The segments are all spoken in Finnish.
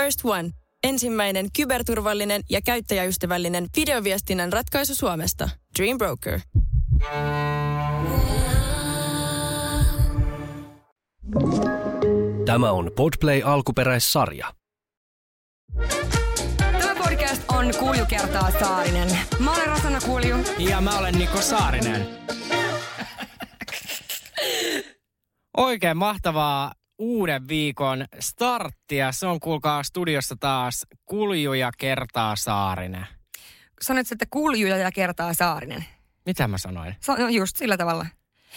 First One. Ensimmäinen kyberturvallinen ja käyttäjäystävällinen videoviestinnän ratkaisu Suomesta. Dream Broker. Tämä on Podplay alkuperäissarja. Tämä podcast on Kulju kertaa Saarinen. Mä olen Rosanna Kulju. Ja mä olen Niko Saarinen. Oikein mahtavaa uuden viikon starttia. Se on kuulkaa studiossa taas Kulju ja kertaa Saarinen. Sanoit, että Kulju ja kertaa Saarinen. Mitä mä sanoin? Se on just sillä tavalla.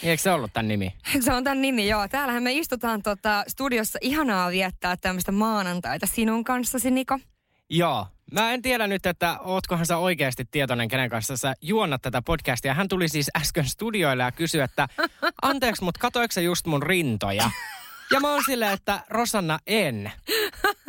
Eikö se ollut tämän nimi? Se on tämän nimi, joo. Täällähän me istutaan tota studiossa. Ihanaa viettää tämmöistä maanantaita sinun kanssasi, Niko. Joo. Mä en tiedä nyt, että ootkohan sä oikeasti tietoinen, kenen kanssa sä juonnat tätä podcastia. Hän tuli siis äsken studioille ja kysyi, että anteeksi, mutta katoiko sä just mun rintoja? Ja mä oon silleen, että Rosanna, en.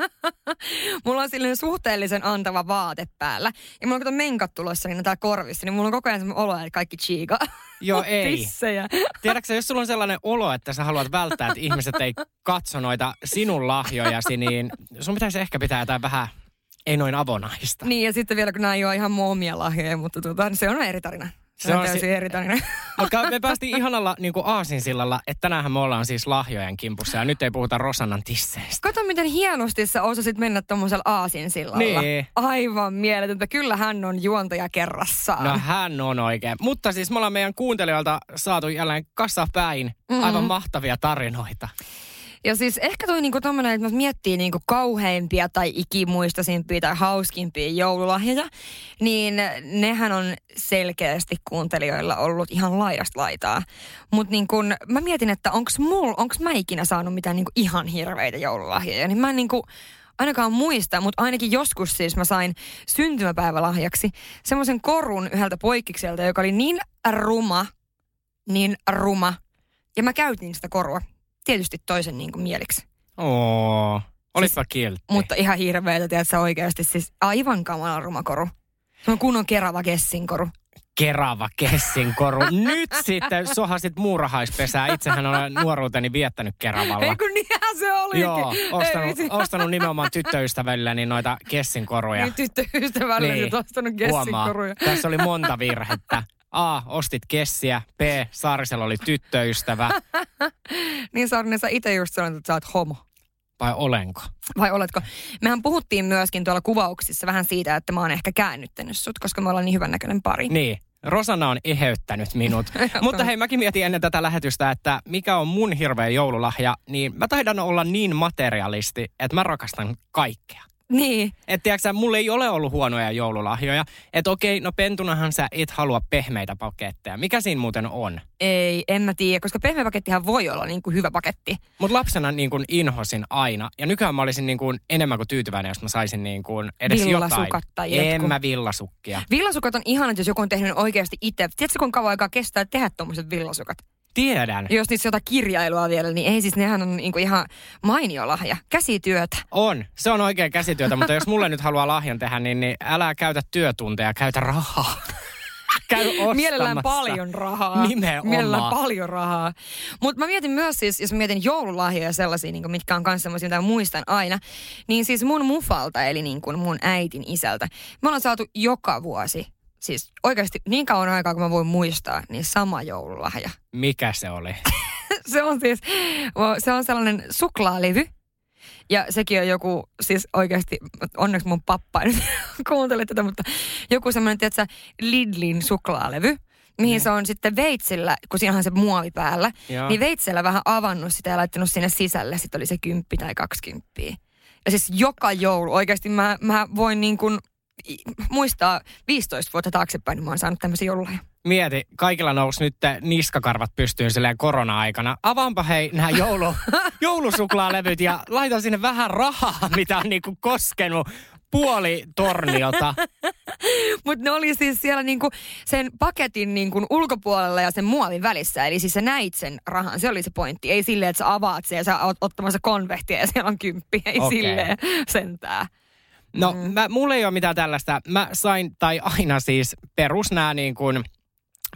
Mulla on silleen suhteellisen antava vaate päällä. Ja mulla on kato menkat tulossa niin tää korvissa, niin mulla on koko ajan semmoinen olo, että kaikki chiiga. Joo, ei. Pissejä. Tiedätkö jos sulla on sellainen olo, että sä haluat välttää, että ihmiset ei katso noita sinun lahjojasi, niin sun pitäisi ehkä pitää jotain vähän, ei noin avonaista. Niin, ja sitten vielä kun nämä ei ole ihan mun omia lahjoja, mutta tuota, se on eri tarina. Se, on on täysin si- eri tarina. Mutta me päästiin ihanalla niin kuin aasinsillalla, että tänäänhän me ollaan siis lahjojen kimpussa ja nyt ei puhuta Rosannan tisseistä. Kato, miten hienosti sä osasit mennä tuommoisella aasinsillalla. Niin. Aivan mieletöntä. Kyllä hän on juontaja kerrassaan. No hän on oikein. Mutta siis me ollaan meidän kuuntelijoilta saatu jälleen kassapäin Mhm. aivan mahtavia tarinoita. Ja siis ehkä toi niinku tommonen, että miettii niinku kauheimpia tai ikimuistaisimpia tai hauskimpia joululahjoja, niin nehän on selkeästi kuuntelijoilla ollut ihan laajasta laitaa. Mutta niin kun, mä mietin, että onks, mul, onks mä ikinä saanut mitään niinku ihan hirveitä joululahjoja. Niin mä en niinku ainakaan muista, mutta ainakin joskus siis mä sain syntymäpäivälahjaksi semmoisen korun yhdeltä poikkikselta, joka oli niin ruma, niin ruma. Ja mä käytin sitä korua tietysti toisen niin kuin mieliksi. Oo, olitpa siis, kiltti. Mutta ihan hirveetä, tiedätkö oikeasti siis aivan kamala rumakoru. Se on kunnon kerava kessinkoru. Kerava kessinkoru. Nyt sitten sohasit muurahaispesää. Itsehän olen nuoruuteni viettänyt Keravalla. Ei kun niinhän se olikin. Joo, Ei ostanut, vitsi. ostanut nimenomaan tyttöystävilleni noita kessinkoruja. Niin tyttöystävällisesti niin. ostanut huomaa. kessinkoruja. Tässä oli monta virhettä. A. Ostit kessiä. B. Saarisella oli tyttöystävä. Niin Saarinen, sä itse just sanoit, että sä oot homo. Vai olenko? Vai oletko? Mehän puhuttiin myöskin tuolla kuvauksissa vähän siitä, että mä oon ehkä käännyttänyt sut, koska me ollaan niin hyvännäköinen pari. Niin. Rosanna on eheyttänyt minut. Mutta hei, mäkin mietin ennen tätä lähetystä, että mikä on mun hirveä joululahja, niin mä taidan olla niin materialisti, että mä rakastan kaikkea. Niin. Että tiedätkö, mulla ei ole ollut huonoja joululahjoja. Että okei, no pentunahan sä et halua pehmeitä paketteja. Mikä siinä muuten on? Ei, en mä tiedä, koska pehmeä pakettihan voi olla niin kuin hyvä paketti. Mutta lapsena niin kuin inhosin aina. Ja nykyään mä olisin niin kuin enemmän kuin tyytyväinen, jos mä saisin niin kuin edes Villasukat jotain. tai En jotkut. mä villasukkia. Villasukat on ihanat, jos joku on tehnyt oikeasti itse. Tiedätkö, kuinka kauan aikaa kestää tehdä tuommoiset villasukat? Tiedän. Jos niissä jotain kirjailua vielä, niin ei siis, nehän on niinku ihan mainio lahja. Käsityötä. On. Se on oikein käsityötä, mutta jos mulle nyt haluaa lahjan tehdä, niin, niin älä käytä työtunteja, käytä rahaa. Käy ostamassa. Mielellään paljon rahaa. Nimenomaan. Mielellään paljon rahaa. Mutta mä mietin myös siis, jos mietin joululahjoja sellaisia, niin mitkä on myös sellaisia, mitä muistan aina, niin siis mun mufalta, eli niin kuin mun äitin isältä, me ollaan saatu joka vuosi, siis oikeasti niin kauan aikaa, kun mä voin muistaa, niin sama joululahja. Mikä se oli? se on siis, se on sellainen suklaalevy. Ja sekin on joku, siis oikeasti, onneksi mun pappa ei nyt kuuntele tätä, mutta joku semmoinen, tiedätkö, Lidlin suklaalevy, mihin se on sitten veitsellä, kun siinä on se muovi päällä, Joo. niin veitsellä vähän avannut sitä ja laittanut sinne sisälle. Sitten oli se kymppi tai kaksikymppiä. Ja siis joka joulu, oikeasti mä, mä voin niin kuin muistaa 15 vuotta taaksepäin, niin mä oon saanut tämmöisen joululahjan. Mieti, kaikilla nousi nyt niskakarvat pystyyn silleen korona-aikana. Avaanpa hei nämä joulu, joulusuklaalevyt ja laitan sinne vähän rahaa, mitä on niinku koskenut puoli torniota. Mutta ne oli siis siellä niinku sen paketin niinku ulkopuolella ja sen muovin välissä. Eli siis sä näit sen rahan, se oli se pointti. Ei silleen, että sä avaat sen ja sä oot ottamassa konvehtia ja siellä on kymppi. Ei Okei. silleen sentää. No, mä, mulla ei ole mitään tällaista. Mä sain, tai aina siis perus nää niin kuin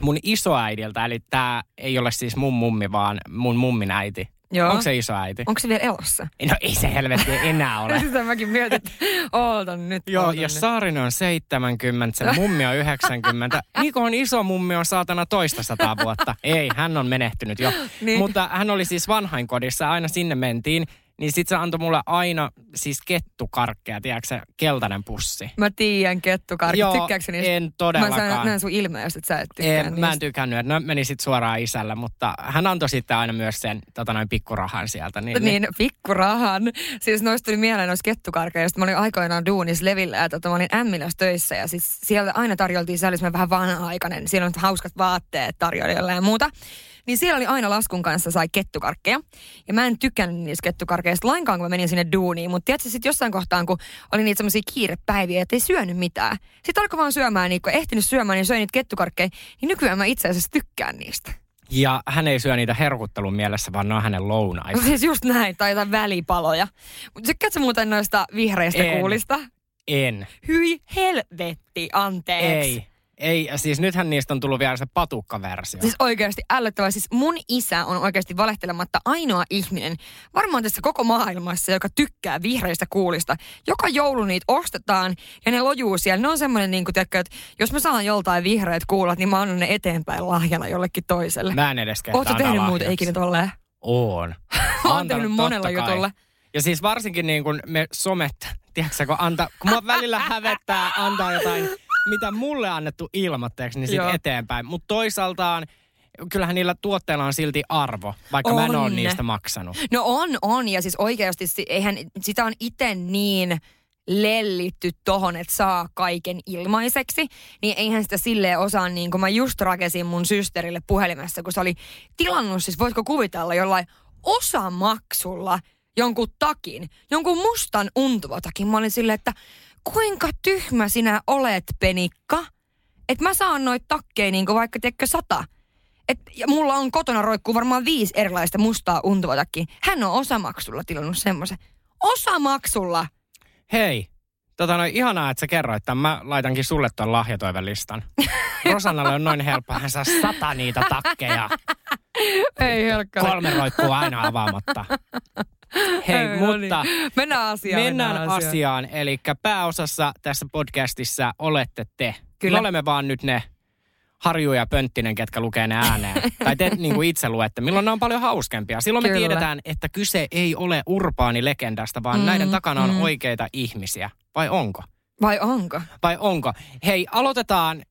mun isoäidiltä, eli tää ei ole siis mun mummi, vaan mun mummin äiti. Joo. Onko se iso äiti? Onko se vielä elossa? No ei se helvetti enää ole. Sitä mäkin mietin, että ootan nyt. Joo, ootan jos nyt. Saarinen on 70, se mummi on 90. Niko on iso mummi on saatana toista sataa vuotta. Ei, hän on menehtynyt jo. Niin. Mutta hän oli siis vanhainkodissa, aina sinne mentiin. Niin sit se antoi mulle aina siis kettukarkkeja, tiedätkö se, keltainen pussi. Mä tiedän kettukarkit, Joo, niistä? en Mä todellakaan. näen sun ilmeestä, että sä et tykkää En, niistä. mä en tykännyt, että ne meni sitten suoraan isällä, mutta hän antoi sitten aina myös sen tota noin pikkurahan sieltä. Niin, Niin, pikkurahan. Siis noista tuli mieleen noista kettukarkeista. Mä olin aikoinaan duunis Levillä ja tota, mä olin Ämmilässä töissä ja siis siellä aina tarjoltiin, se oli vähän vanha-aikainen, siellä on hauskat vaatteet tarjoilijoilla ja muuta. Niin siellä oli aina laskun kanssa sai kettukarkkeja. Ja mä en tykännyt niistä kettukarkeista lainkaan, kun mä menin sinne duuniin. Mutta tiedätkö, sitten jossain kohtaan, kun oli niitä semmoisia kiirepäiviä, että ei syönyt mitään. Sitten alkoi vaan syömään, niin kun ehtinyt syömään, niin söi niitä kettukarkkeja. Niin nykyään mä itse asiassa tykkään niistä. Ja hän ei syö niitä herkuttelun mielessä, vaan ne on hänen lounaita. siis just näin, tai jotain välipaloja. Mutta tykkäätkö muuten noista vihreistä En. kuulista? En. Hyi helvetti, anteeksi. Ei. Ei, ja siis nythän niistä on tullut vielä se patukkaversio. Siis oikeasti ällöttävää. Siis mun isä on oikeasti valehtelematta ainoa ihminen varmaan tässä koko maailmassa, joka tykkää vihreistä kuulista. Joka joulu niitä ostetaan ja ne lojuu siellä. Ne on semmoinen, niin kuin, tiedätkö, että jos mä saan joltain vihreät kuulat, niin mä annan ne eteenpäin lahjana jollekin toiselle. Mä en edes Ootko tehnyt muuten ikinä tolleen? Oon. Mä oon tehnyt monella jutulla. Ja siis varsinkin niin kun me somet, tiedätkö kun, anta, kun mua välillä hävettää antaa jotain, mitä mulle annettu ilmoitteeksi, niin sitten eteenpäin. Mutta toisaaltaan kyllähän niillä tuotteilla on silti arvo, vaikka mä en ole On. niistä maksanut. No on, on. Ja siis oikeasti eihän sitä on itse niin lellitty tohon, että saa kaiken ilmaiseksi, niin eihän sitä silleen osaa, niin kuin mä just rakesin mun systerille puhelimessa, kun se oli tilannut, siis voitko kuvitella jollain osamaksulla jonkun takin, jonkun mustan untuvatakin. Mä olin silleen, että kuinka tyhmä sinä olet, Penikka, että mä saan noit takkeja niin vaikka tekkö sata. Et, ja mulla on kotona roikkuu varmaan viisi erilaista mustaa untuvatakkiä. Hän on osamaksulla tilannut semmoisen. Osamaksulla! Hei, tota noin, ihanaa, että sä kerroit tämän. Mä laitankin sulle tuon lahjatoivelistan. Rosannalle on noin helppo, hän saa sata niitä takkeja. Ei helkkari. Kolme roikkuu aina avaamatta. Hei, Ei, no niin. mutta Mennään asiaan. mennään asiaan. Eli pääosassa tässä podcastissa olette te. Kyllä. Me olemme vaan nyt ne Harju ja Pönttinen, ketkä lukee ne ääneen. tai te niin kuin itse luette, milloin ne on paljon hauskempia. Silloin me Kyllä. tiedetään, että kyse ei ole urbaanilegendasta, vaan Mm, näiden takana on mm. oikeita ihmisiä. Vai onko? Vai onko? Vai onko? Hei, aloitetaan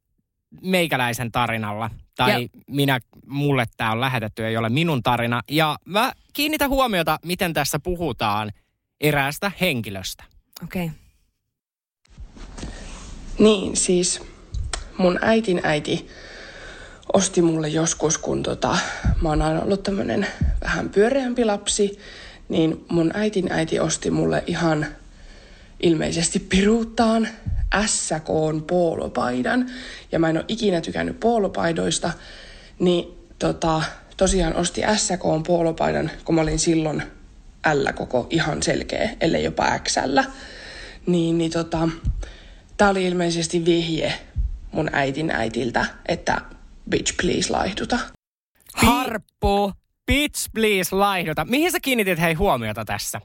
meikäläisen tarinalla. Tai Ja- minä, mulle tämä on lähetetty, ei ole minun tarina. Ja mä kiinnitän huomiota, miten tässä puhutaan eräästä henkilöstä. Okei. Okay. Niin, siis mun äitin äiti osti mulle joskus, kun tota, mä oon aina ollut tämmönen vähän pyöreämpi lapsi, niin mun äitin äiti osti mulle ihan ilmeisesti piruuttaan SKn poolopaidan. Ja mä en ole ikinä tykännyt poolopaidoista, niin tota, tosiaan osti SKn poolopaidan, kun mä olin silloin L koko ihan selkeä, ellei jopa XL. Niin, niin tota, tää oli ilmeisesti vihje mun äitin äitiltä, että bitch please laihduta. Harppu. Bitch, please, laihduta. Mihin sä kiinnitit hei huomiota tässä?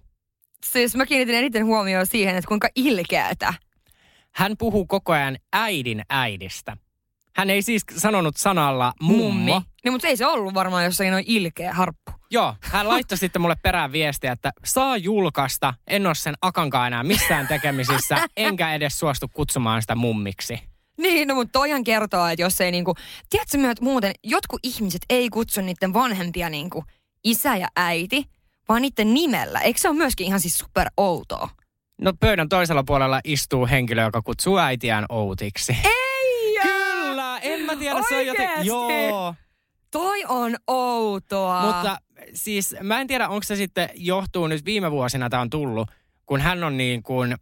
Siis mä kiinnitin eniten huomioon siihen, että kuinka ilkeätä. Hän puhuu koko ajan äidin äidistä. Hän ei siis sanonut sanalla mummo. Niin, mutta ei se ollut varmaan jossain noin ilkeä harppu. Joo, hän laittoi sitten mulle perään viestiä, että saa julkaista, en ole sen akankaan enää missään tekemisissä, enkä edes suostu kutsumaan sitä mummiksi. Niin, no mutta toihan kertoo, että jos ei niinku, tiedätkö myös että muuten, jotkut ihmiset ei kutsu niiden vanhempia niinku isä ja äiti, vaan niiden nimellä. Eikö se ole myöskin ihan siis super outoa? No pöydän toisella puolella istuu henkilö, joka kutsuu äitiään Outiksi. Ei! Kyllä, en mä tiedä, se on joten... Oikeesti? Joo. Toi on outoa. Mutta siis mä en tiedä, onko se sitten johtuu nyt viime vuosina tämä on tullut, kun hän on niin kuin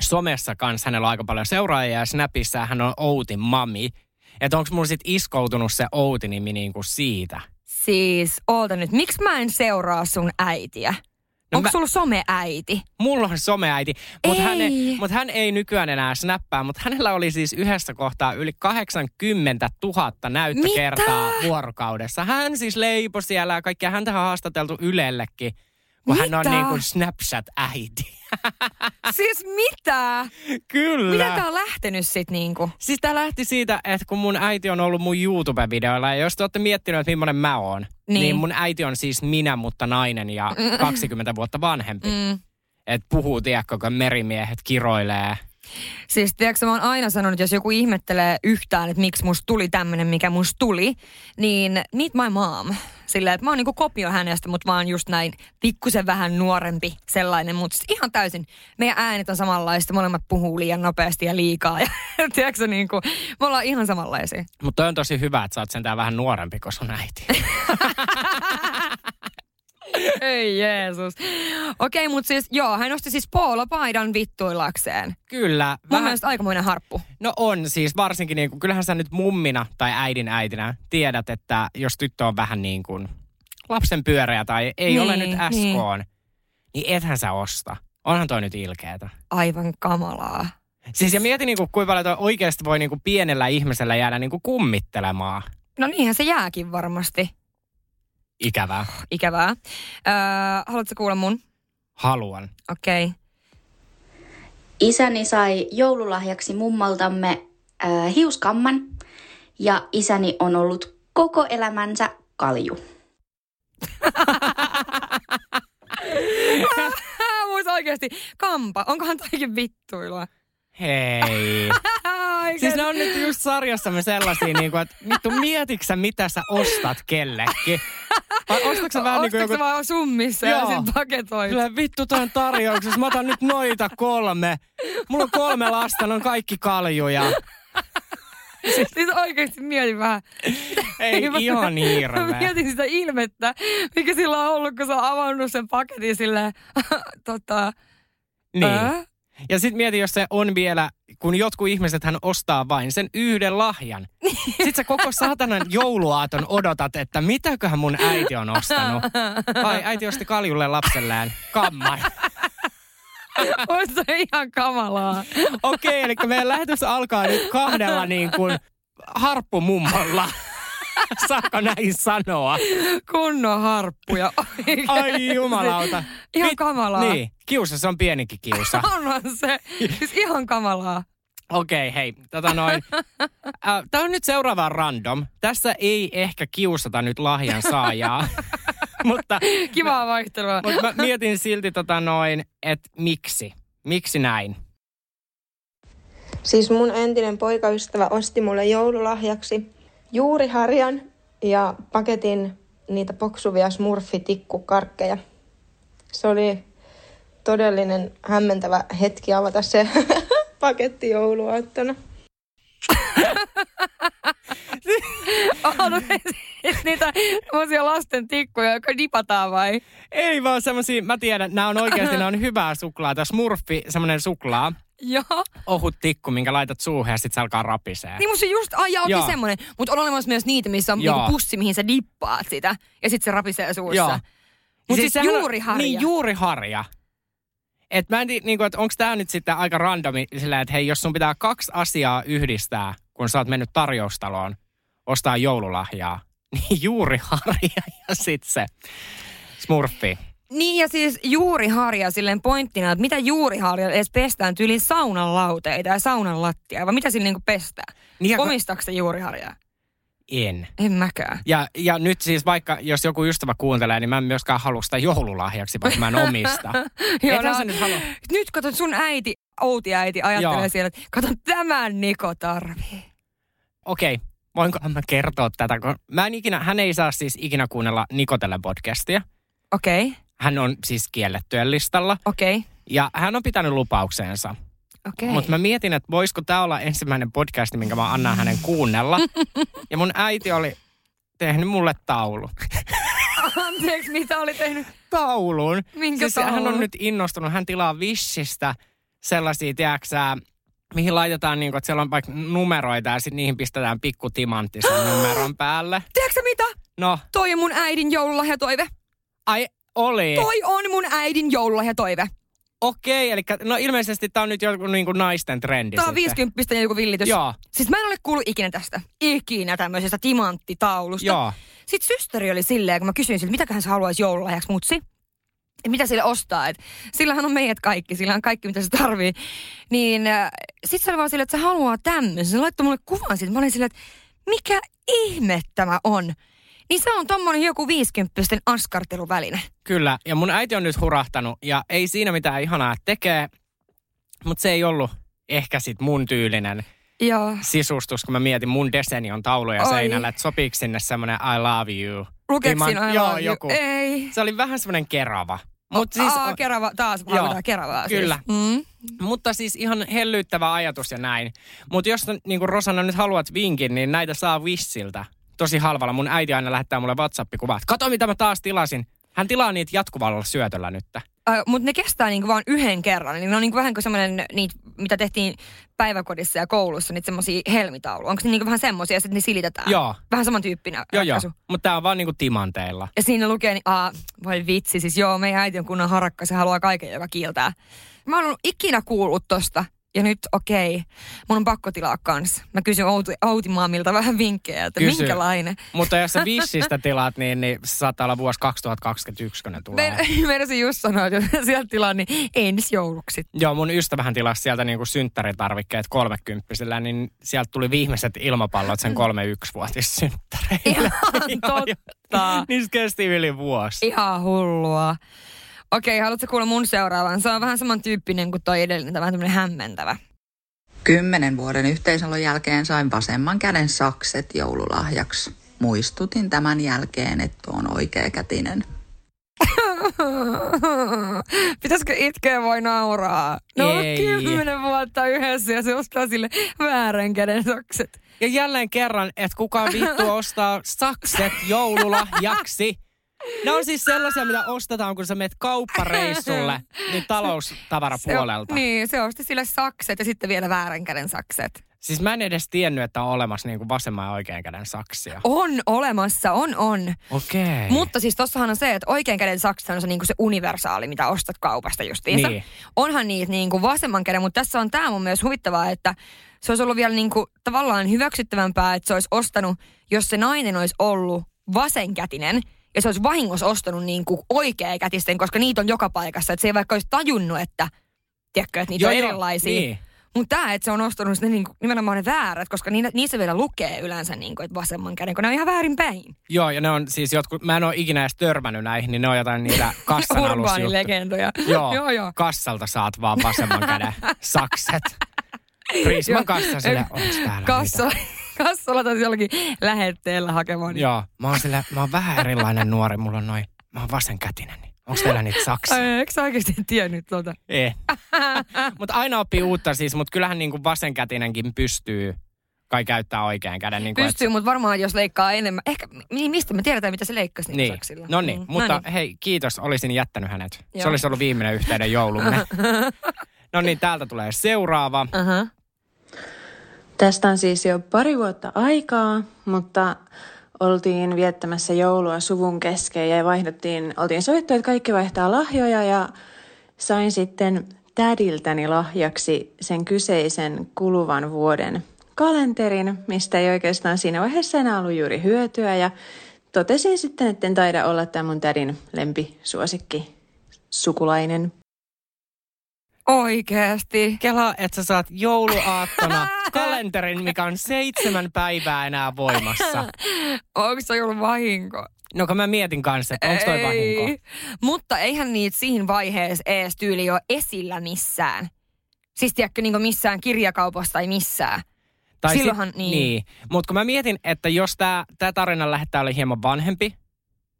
somessa kanssa, hänellä on aika paljon seuraajia ja Snapissa hän on Outin mami. Että onko mulla sitten iskoutunut se Outi-nimi niin kuin siitä? Siis, oota nyt, miksi mä en seuraa sun äitiä? No Onko mä- sulla someäiti? Mulla on someäiti, mutta hän, ei, mut hän ei nykyään enää snappaa, mutta hänellä oli siis yhdessä kohtaa yli 80 000 näyttökertaa vuorokaudessa. Hän siis leipoi siellä ja kaikkia. Häntä on haastateltu Ylellekin, kun hän on Mitä? niin kuin Snapchat-äiti. Siis mitä? Kyllä. Miten tää on lähtenyt sit niinku? Siis tää lähti siitä, että kun mun äiti on ollut mun YouTube-videoilla, ja jos te olette miettinyt, että millainen mä oon, niin. Niin. niin mun äiti on siis minä, mutta nainen ja 20 vuotta vanhempi. Mm. Et puhuu, tiedätkö, kun merimiehet kiroilee. Siis tiedätkö, mä oon aina sanonut, että jos joku ihmettelee yhtään, että miksi musta tuli tämmönen, mikä musta tuli, niin meet my mom. Sillä että mä oon niinku kopio hänestä, mutta mä oon just näin pikkusen vähän nuorempi sellainen, mutta siis ihan täysin. Meidän äänet on samanlaista, molemmat puhuu liian nopeasti ja liikaa. Ja tiedätkö, niinku, me ollaan ihan samanlaisia. Mutta on tosi hyvä, että sä oot sentään vähän nuorempi kuin sun äiti. Ei Jeesus. Okei, mutta siis joo, hän nosti siis poolopaidan vittuillakseen. Kyllä. Mun mielestä aikamoinen harppu. No on siis varsinkin, niin kuin, kyllähän sä nyt mummina tai äidin äitinä tiedät, että jos tyttö on vähän niin kuin lapsen pyöreä tai ei Niin, ole nyt SK, niin. niin. niin ethän sä osta. Onhan toi nyt ilkeetä. Aivan kamalaa. Siis ja mieti niinku, kuinka paljon toi oikeasti voi niinku pienellä ihmisellä jäädä niinku kummittelemaan. No niinhän se jääkin varmasti. Ikävää. Ikävää. Öö, haluatko kuulla mun? Haluan. Okei. Okay. Isäni sai joululahjaksi mummaltamme äh, hiuskamman ja isäni on ollut koko elämänsä kalju. Muista oikeasti. Kampa. Onkohan toikin vittuilua? Hei. siis ne on nyt just sarjassamme sellaisia, niinku, että vittu mietitkö mitä sä ostat kellekin? Vai ostatko sä vähän niin kuin joku... sä vaan summissa ja Joo. sit paketoit? Kyllä vittu tuon tarjouksessa. Mä otan nyt noita kolme. Mulla on kolme lasta, ne on kaikki kaljuja. Siis oikeasti mietin vähän. Ei Mä- ihan Mä hirveä. mietin sitä ilmettä, mikä sillä on ollut, kun se on avannut sen paketin silleen, tota, Niin. ää? Ja sitten mieti, jos se on vielä, kun jotkut ihmiset hän ostaa vain sen yhden lahjan. Sitten sä koko saatanan jouluaaton odotat, että mitäköhän mun äiti on ostanut. Ai, äiti osti kaljulle lapselleen kamman. Ois se ihan kamalaa. Okei, eli meidän lähetys alkaa nyt kahdella niin kuin harppumummolla. Saako näin sanoa? Kunnon harppuja. Ai jumalauta. Ihan Mit- kamalaa. Niin, kiusa, se on pienikin kiusa. Onhan se. Siis ihan kamalaa. Okei, hei, tota noin. Äh, Tämä on nyt seuraava random. Tässä ei ehkä kiusata nyt lahjan saajaa, mutta, Kivaa vaihtelua. mutta mä mietin silti tota noin, että miksi? Miksi näin? Siis mun entinen poikaystävä osti mulle joululahjaksi juuriharjan ja paketin niitä poksuvia smurfitikkukarkkeja. Se oli todellinen hämmentävä hetki avata se paketti jouluaattona. Oota, siis niitä semmosia lasten tikkuja, jotka dipataan vai? Ei vaan semmosia, mä tiedän, nämä on oikeasti, ne on hyvää suklaata. Smurfi, semmoinen suklaa, Joo. ohut tikku, minkä laitat suuhun ja sit se alkaa rapisee. Niin musta just, ai jaa, Joo. okei semmonen. Mutta on olemassa myös niitä, missä on Joo. niinku pussi, mihin sä dippaat sitä. Ja sit se rapisee suussa. Joo. Mut siis on- juuriharja. Niin, juuriharja. Et mä en tiedä, niin että onko tämä nyt sitten aika randomi sillä, että hei, jos sun pitää kaksi asiaa yhdistää, kun sä oot mennyt tarjoustaloon, ostaa joululahjaa, niin juuriharja ja sitten se smurfi. Niin ja siis juuriharja silleen pointtina, että mitä juuriharja edes pestään tyyliin saunan lauteita ja saunan lattia, vai mitä sillä niinku pestää? Niin ja- Omistaako se juuriharjaa? En. En mäkään. Ja, ja nyt siis vaikka, jos joku ystävä kuuntelee, niin mä en myöskään halua sitä joululahjaksi, vaikka mä en omista. Ethän no, nyt halua. nyt kato sun äiti, outi äiti, ajattelee Joo. siellä, että kato tämän Niko tarvii. Okei, voinko mä kertoa tätä? Kun mä en ikinä, hän ei saa siis ikinä kuunnella Nikotelle podcastia. Okei, okay, Hän on siis kiellettyjen listalla. okei, okay, Ja hän on pitänyt lupaukseensa. okei. Mutta mä mietin, että voisiko tämä olla ensimmäinen podcast, minkä mä annan hänen kuunnella. ja mun äiti oli tehnyt mulle taulu. Anteeksi, mitä oli tehnyt? Taulun. Minkä siis hän taulun? on nyt innostunut. Hän tilaa Wishistä sellaisia, tiedäksä, mihin laitetaan, niin kuin, että siellä on vaikka numeroita ja sitten niihin pistetään pikku timantti sen numeron päälle. Tiedätkö mitä? No, Toi on mun äidin joululahjatoive. ai oli. Toi on mun äidin joululahjatoive. Okei, eli no ilmeisesti tämä on nyt joku niin kuin naisten trendi Tää on sitten. 50 ja joku villitys. Joo. Siis mä en ole kuullut ikinä tästä. Ikinä tämmöisestä timanttitaulusta. Joo. Sitten systeri oli silleen, kun mä kysyin siltä, mitäköhän se haluaisi joululahjaksi mutsi. Et mitä sille ostaa, että sillähän on meidät kaikki, sillä on kaikki mitä se tarvii. Niin äh, sit se oli vaan silleen, että se haluaa tämmöisen. Se laittoi mulle kuvan siitä. Mä olin silleen, että mikä ihme tämä on. Niin se on tommonen joku 50 askarteluväline. Kyllä, ja mun äiti on nyt hurahtanut, ja ei siinä mitään ihanaa tekee, mutta se ei ollut ehkä sit mun tyylinen Joo. sisustus, kun mä mietin mun Desenion tauluja Oi. seinällä, että sopiiko sinne semmoinen I love you. Lukeeko siinä I Joo, love you? joku. Ei. Se oli vähän semmoinen kerava. Mut siis, Aa, kerava, taas Joo. Keravaa Kyllä. Siis. Mm. mutta siis ihan hellyyttävä ajatus ja näin. Mutta jos niin kuin Rosanna nyt haluat vinkin, niin näitä saa Wissiltä. Tosi halvalla. Mun äiti aina lähettää mulle WhatsApp-kuvat. Kato mitä mä taas tilasin. Hän tilaa niitä jatkuvalla syötöllä nyt. Äh, Mutta ne kestää niinku vaan yhden kerran. Niin ne on niinku vähän kuin semmoinen, niitä, mitä tehtiin päiväkodissa ja koulussa, niitä semmoisia helmitauluja. Onko ne niinku vähän semmoisia ja sitten ne silitetään? Joo. Vähän samantyyppinen Joo, joo. Mutta tää on vaan niinku timanteilla. Ja siinä lukee, niin aa, voi vitsi, siis joo, meidän äiti on kunnon harakka, se haluaa kaiken, joka kiiltää. Mä en ollut ikinä kuullut tosta. Ja nyt okei, okay, mun on pakko tilaa kans. Mä kysyn Outi, Outimaamilta vähän vinkkejä, että Kysy. minkälainen. Mutta jos sä Wishistä tilaat, niin, niin se saattaa olla vuosi 2021, kun ne tulee. Me, meinasin just sanoa, että jos sieltä tilaa, niin ensi jouluksi. Joo, mun ystävähän tilasi sieltä niinku synttäritarvikkeet kolmekymppisellä, niin sieltä tuli viimeiset ilmapallot sen kolme yksivuotissynttäreille. Ihan totta. Niistä kesti yli vuosi. Ihan hullua. Okei, haluatko kuulla mun seuraavan? Se on vähän samantyyppinen kuin toi edellinen, tämä vähän tämmöinen hämmentävä. Kymmenen vuoden yhteisolon jälkeen sain vasemman käden sakset joululahjaksi. Muistutin tämän jälkeen, että on oikeakätinen. Pitäisikö itkeä voi nauraa? No Ei. kymmenen vuotta yhdessä ja se ostaa sille väärän käden sakset. Ja jälleen kerran, että kuka vittu ostaa sakset joululahjaksi. Ne on siis sellaisia, mitä ostetaan, kun sä menet kauppareissulle, niin taloustavarapuolelta. Se, niin, se osti sille sakset ja sitten vielä väärän käden sakset. Siis mä en edes tiennyt, että on olemassa niinku vasemman ja oikean käden saksia. On olemassa, on on. Okei. Mutta siis tossahan on se, että oikean käden sakset on se, niinku se universaali, mitä ostat kaupasta justiinsa. Niin. Onhan niitä niinku vasemman käden, mutta tässä on tämä mun myös huvittavaa, että se olisi ollut vielä niinku tavallaan hyväksyttävämpää, että se olisi ostanut, jos se nainen olisi ollut vasenkätinen, ja se olisi vahingossa ostanut niinku oikeakätisten, koska niitä on joka paikassa. Että se ei vaikka olisi tajunnut, että, tiedätkö, että niitä Joo, on joo, erilaisia. niin. Mutta tämä, että se on ostanut ne niinku, nimenomaan ne väärät, koska niitä, niissä vielä lukee yleensä, niinku, että vasemman käden, kun ne on ihan väärin päin. Joo, ja ne on siis jotkut, mä en ole ikinä edes törmännyt näihin, niin ne on jotain niitä kassan. Urbaanilegendoja. Joo, joo, joo. kassalta saat vaan vasemman käden sakset. Prisman kassa sille, onks täällä Kassa, niitä? Kassalla tai jollakin lähetteellä hakemaan. niin- Joo, mä oon, sille, mä oon vähän erilainen nuori, mulla on noin, mä oon vasenkätinen, niin onks teillä niitä saksia? Eikö sä oikeasti tiennyt tuota? Ei. mutta aina oppii uutta siis, mutta kyllähän niinku vasenkätinenkin pystyy kai käyttää oikean käden. Niin Pystyy, mutta varmaan jos leikkaa enemmän. Ehkä, niin mistä me tiedetään, mitä se leikkasi Niin, saksilla. no niin, Mm, mutta niin. hei, kiitos, olisin jättänyt hänet. Se Joo. olisi ollut viimeinen yhteyden joulumme. no niin, täältä tulee seuraava. Aha. Tästä on siis jo pari vuotta aikaa, mutta oltiin viettämässä joulua suvun kesken ja vaihdettiin, oltiin sovittu, että kaikki vaihtaa lahjoja ja sain sitten tädiltäni lahjaksi sen kyseisen kuluvan vuoden kalenterin, mistä ei oikeastaan siinä vaiheessa enää ollut juuri hyötyä ja totesin sitten, että en taida olla tämä mun tädin lempisuosikki sukulainen. Oikeasti. Kela, että sä saat jouluaattona kalenterin, mikä on seitsemän päivää enää voimassa. Onko se ollut vahinko? No kun mä mietin kanssa, että onko toi vahinko. Mutta eihän niitä siinä vaiheessa ees tyyli ole esillä missään. Siis tiedätkö niin missään kirjakaupassa tai missään. Tai Silloinhan- niin. niin. Mutta kun mä mietin, että jos tämä tää tarina lähettää oli hieman vanhempi,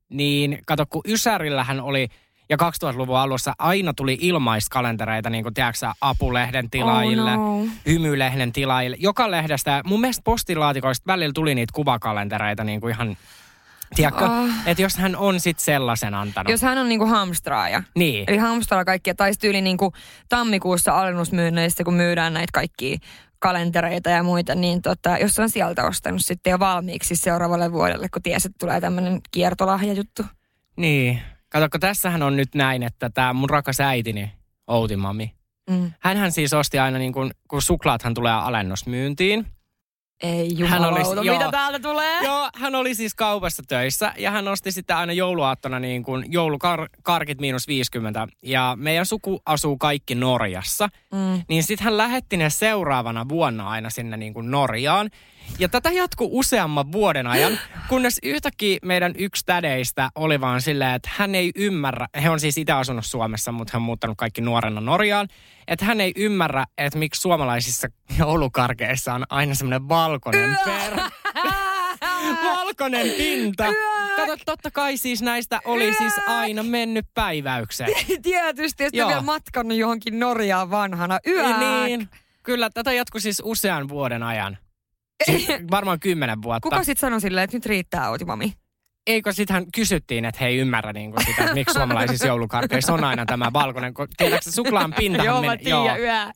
niin kato, kun Ysärillähän oli, ja 2000-luvun alussa aina tuli ilmaiskalentereita, niin kuin tiedätkö Apulehden tilaajille, Oh no. Hymylehden tilaajille. Joka lehdestä, mun mielestä postilaatikoista välillä tuli niitä kuvakalentereita niin kuin ihan, tiedätkö, Ah. että jos hän on sitten sellaisen antanut. Jos hän on niinku hamstraaja. Niin. Eli hamstraa kaikkia, tai sitten yli niinku tammikuussa alennusmyynneissä, kun myydään näitä kaikkia kalentereita ja muita, niin tota, jos on sieltä ostanut sitten jo valmiiksi seuraavalle vuodelle, kun tiesi, että tulee tämmöinen kiertolahjajuttu. Niin. Katsokko, tässähän on nyt näin, että tämä mun rakas äitini, Outimami, Mm. hänhän siis osti aina niin kuin, kun suklaathan tulee alennusmyyntiin. Ei Hän oli- jumalauta, joo. mitä täältä tulee? Joo, hän oli siis kaupassa töissä ja hän osti sitten aina jouluaattona niin kuin joulukarkit miinus 50. Ja meidän suku asuu kaikki Norjassa. Mm. Niin sitten hän lähetti ne seuraavana vuonna aina sinne niin kuin Norjaan. Ja tätä jatkuu useamman vuoden ajan, kunnes yhtäkkiä meidän yksi tädeistä oli vaan silleen, että hän ei ymmärrä, he on siis itse asunut Suomessa, mutta hän on muuttanut kaikki nuorena Norjaan, että hän ei ymmärrä, että miksi suomalaisissa joulukarkeissa on aina semmoinen valkoinen per, valkoinen pinta. Kato, totta kai siis näistä oli siis aina mennyt päiväykseen. Tietysti, ja sitten Joo. vielä matkannut johonkin Norjaan vanhana. Yö. Niin, kyllä tätä jatkui siis usean vuoden ajan. Siis varmaan kymmenen vuotta. Kuka sitten sanoi silleen, että nyt riittää, Outimami? Eikö sitähän kysyttiin, että he ei ymmärrä niin kuin sitä, että miksi suomalaisissa joulukarkeissa on aina tämä valkoinen. kun- Tiedätkö suklaan pintahan Joo, mä tiedän, yö.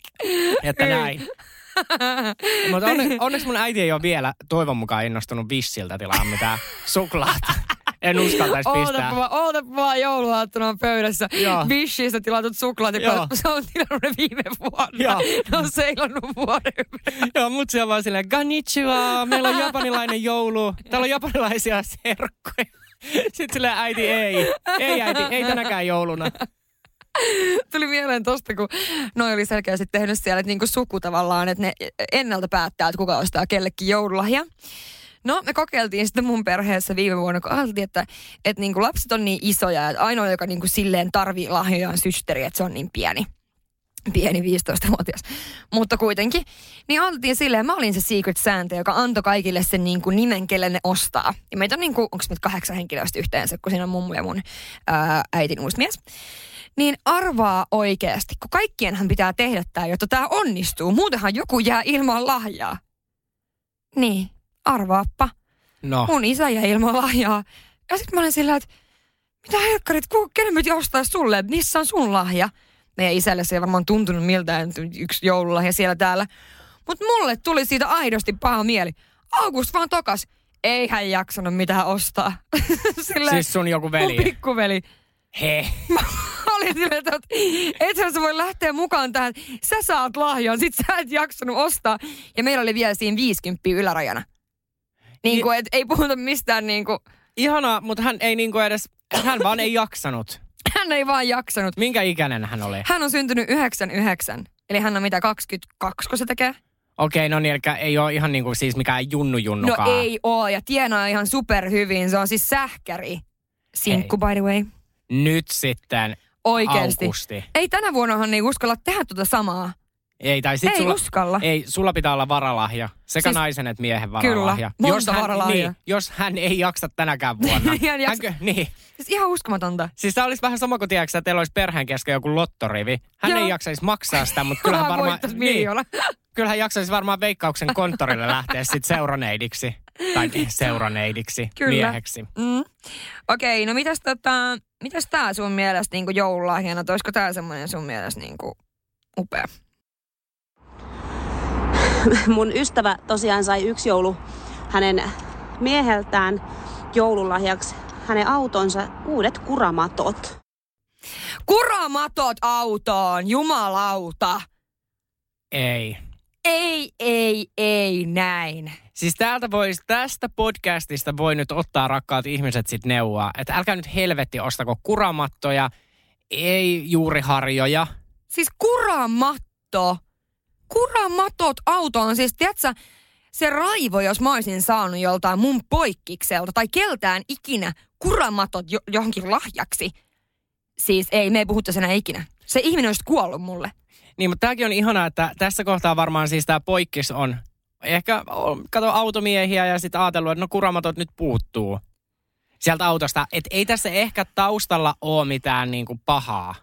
että näin. Mutta onne, onneksi mun äiti ei ole vielä toivon mukaan innostunut vissiltä tilaa mitään suklaata. En uskaltaisi pistää. Ootapa vaan, ootapa vaan jouluaattona on pöydässä. Joo. Bishistä tilatut suklaat, joka se on tilannut ne viime vuonna. Joo. Ne on seilannut vuoden. Joo, mut se on vaan silleen, konnichiwa, meillä on japanilainen joulu. Täällä on japanilaisia serkkuja. Sitten silleen, äiti ei. Ei äiti, ei tänäkään jouluna. Tuli mieleen tosta, kun noi oli selkeästi tehnyt siellä, että niinku suku tavallaan, että ne ennalta päättää, että kuka ostaa kellekin joululahja. No, me kokeiltiin sitten mun perheessä viime vuonna, kun ajateltiin, että, että niinku lapset on niin isoja, että ainoa, joka niinku silleen tarvii lahjoja on systeri, että se on niin pieni. Pieni 15-vuotias. Mutta kuitenkin. Niin ajateltiin silleen, mä olin se Secret Santa, joka antoi kaikille sen niinku nimen, kelle ne ostaa. Ja meitä on niinku, onko nyt kahdeksan henkilöistä yhteensä, kun siinä on mummu ja mun ää, äitin uusi mies. Niin arvaa oikeasti, kun kaikkienhan pitää tehdä tämä, jotta tämä onnistuu. Muutenhan joku jää ilman lahjaa. Niin, arvaappa. No, Mun isä jäi ilman lahjaa. Ja sitten mä olin sillä, että mitä helkkarit, kenen piti ostaa sulle, missä on sun lahja? Meidän isälle se ei varmaan tuntunut miltään yksi joululahja siellä täällä. Mutta mulle tuli siitä aidosti paha mieli. August vaan tokas. Ei hän jaksanut mitään ostaa. Sillä siis sun joku mun veli. pikkuveli He. olin silleen, että ethän sä voi lähteä mukaan tähän. Sä saat lahjan, sit sä et jaksanut ostaa. Ja meillä oli vielä siinä 50 ylärajana. Niin kuin, et ei puhuta mistään niin kuin, Ihanaa, mutta hän ei niinku edes, hän vaan ei jaksanut. hän ei vaan jaksanut. Minkä ikäinen hän oli? Hän on syntynyt 99. Eli hän on mitä, 22, kun se tekee? Okei, no niin, eli ei ole ihan niinku siis mikään junnu No junnukaan. ei oo, ja tienaa ihan superhyvin. Se on siis sähkäri. Sinkku, by the way. Nyt sitten Oikeesti. Augusti. Ei tänä vuonnahan ei uskalla tehdä tuota samaa. Ei, tai sit Ei sulla, uskalla. Ei, sulla pitää olla varalahja. Sekä Siis- naisen että miehen Kyllä, varalahja. monta jos hän, varalahjaa. Niin, jos hän ei jaksa tänäkään vuonna. Hän jaksa- Hänkö, niin. Siis ihan uskomatonta. Siis tämä olisi vähän sama kuin tiedätkö, että teillä olisi perheen kesken joku lottorivi. Hän Joo. ei jaksaisi maksaa sitä, mutta kyllähän Hän varmaan... miljoona. kyllähän jaksaisi varmaan veikkauksen konttorille lähteä sitten seuraneidiksi. Tai seuraneidiksi, Kyllä. mieheksi. Mm. Okei, no mitäs, tota, mitäs tää sun mielestä niin joululahjana, olisiko tää semmoinen sun mielestä niin upea? mun ystävä tosiaan sai yksi joulu hänen mieheltään joululahjaksi hänen autonsa uudet kuramatot. Kuramatot autoon, jumalauta! Ei. Ei, ei, ei, näin. Siis täältä vois, tästä podcastista voi nyt ottaa rakkaat ihmiset sit neuvoa, että älkää nyt helvetti ostako kuramattoja, ei juuriharjoja. Siis kuramatto. Kuramatot autoon, siis tiedätkö, se raivo, jos mä olisin saanut joltain mun poikkikselta tai keltään ikinä kuramatot jo- johonkin lahjaksi. Siis ei, me ei puhuttaisi enää ikinä. Se ihminen olisi kuollut mulle. Niin, mutta tämäkin on ihanaa, että tässä kohtaa varmaan siis tämä poikkis on, ehkä on, kato automiehiä ja sitten ajatellut, että no kuramatot nyt puuttuu sieltä autosta. Että ei tässä ehkä taustalla ole mitään niinku pahaa.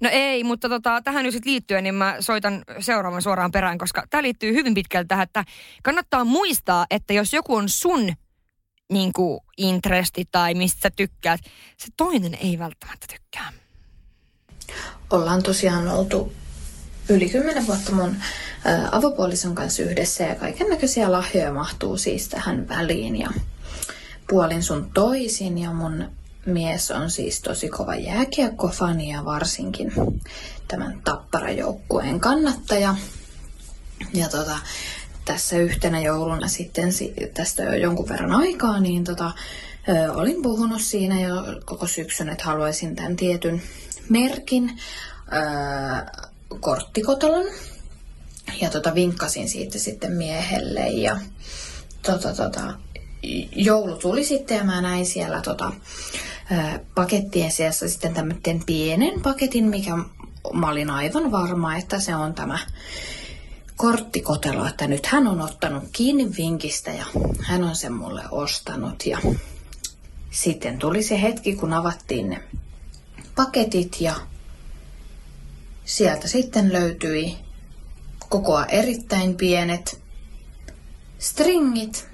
No ei, mutta tota, tähän nyt sit liittyen, niin mä soitan seuraavan suoraan perään, koska tämä liittyy hyvin pitkälti tähän, että kannattaa muistaa, että jos joku on sun niin kuin, interesti tai mistä sä tykkäät, se toinen ei välttämättä tykkää. ollaan tosiaan oltu yli kymmenen vuotta mun avopuolison kanssa yhdessä ja kaiken näköisiä lahjoja mahtuu siis tähän väliin ja puolin sun toisin ja mun mies on siis tosi kova jääkiekkofani ja varsinkin tämän tapparajoukkueen kannattaja. Ja tota, tässä yhtenä jouluna sitten si- tästä jo jonkun verran aikaa, niin tota, ö, olin puhunut siinä jo koko syksyn, että haluaisin tämän tietyn merkin ö, korttikotelon. Ja tota, vinkkasin siitä sitten miehelle ja tota, tota, joulu tuli sitten ja mä näin siellä tota, pakettien sijassa sitten tämmöinen pienen paketin, mikä mä olin aivan varma, että se on tämä korttikotelo, että nyt hän on ottanut kiinni vinkistä ja hän on sen mulle ostanut. Ja sitten tuli se hetki, kun avattiin ne paketit ja sieltä sitten löytyi kokoa erittäin pienet stringit,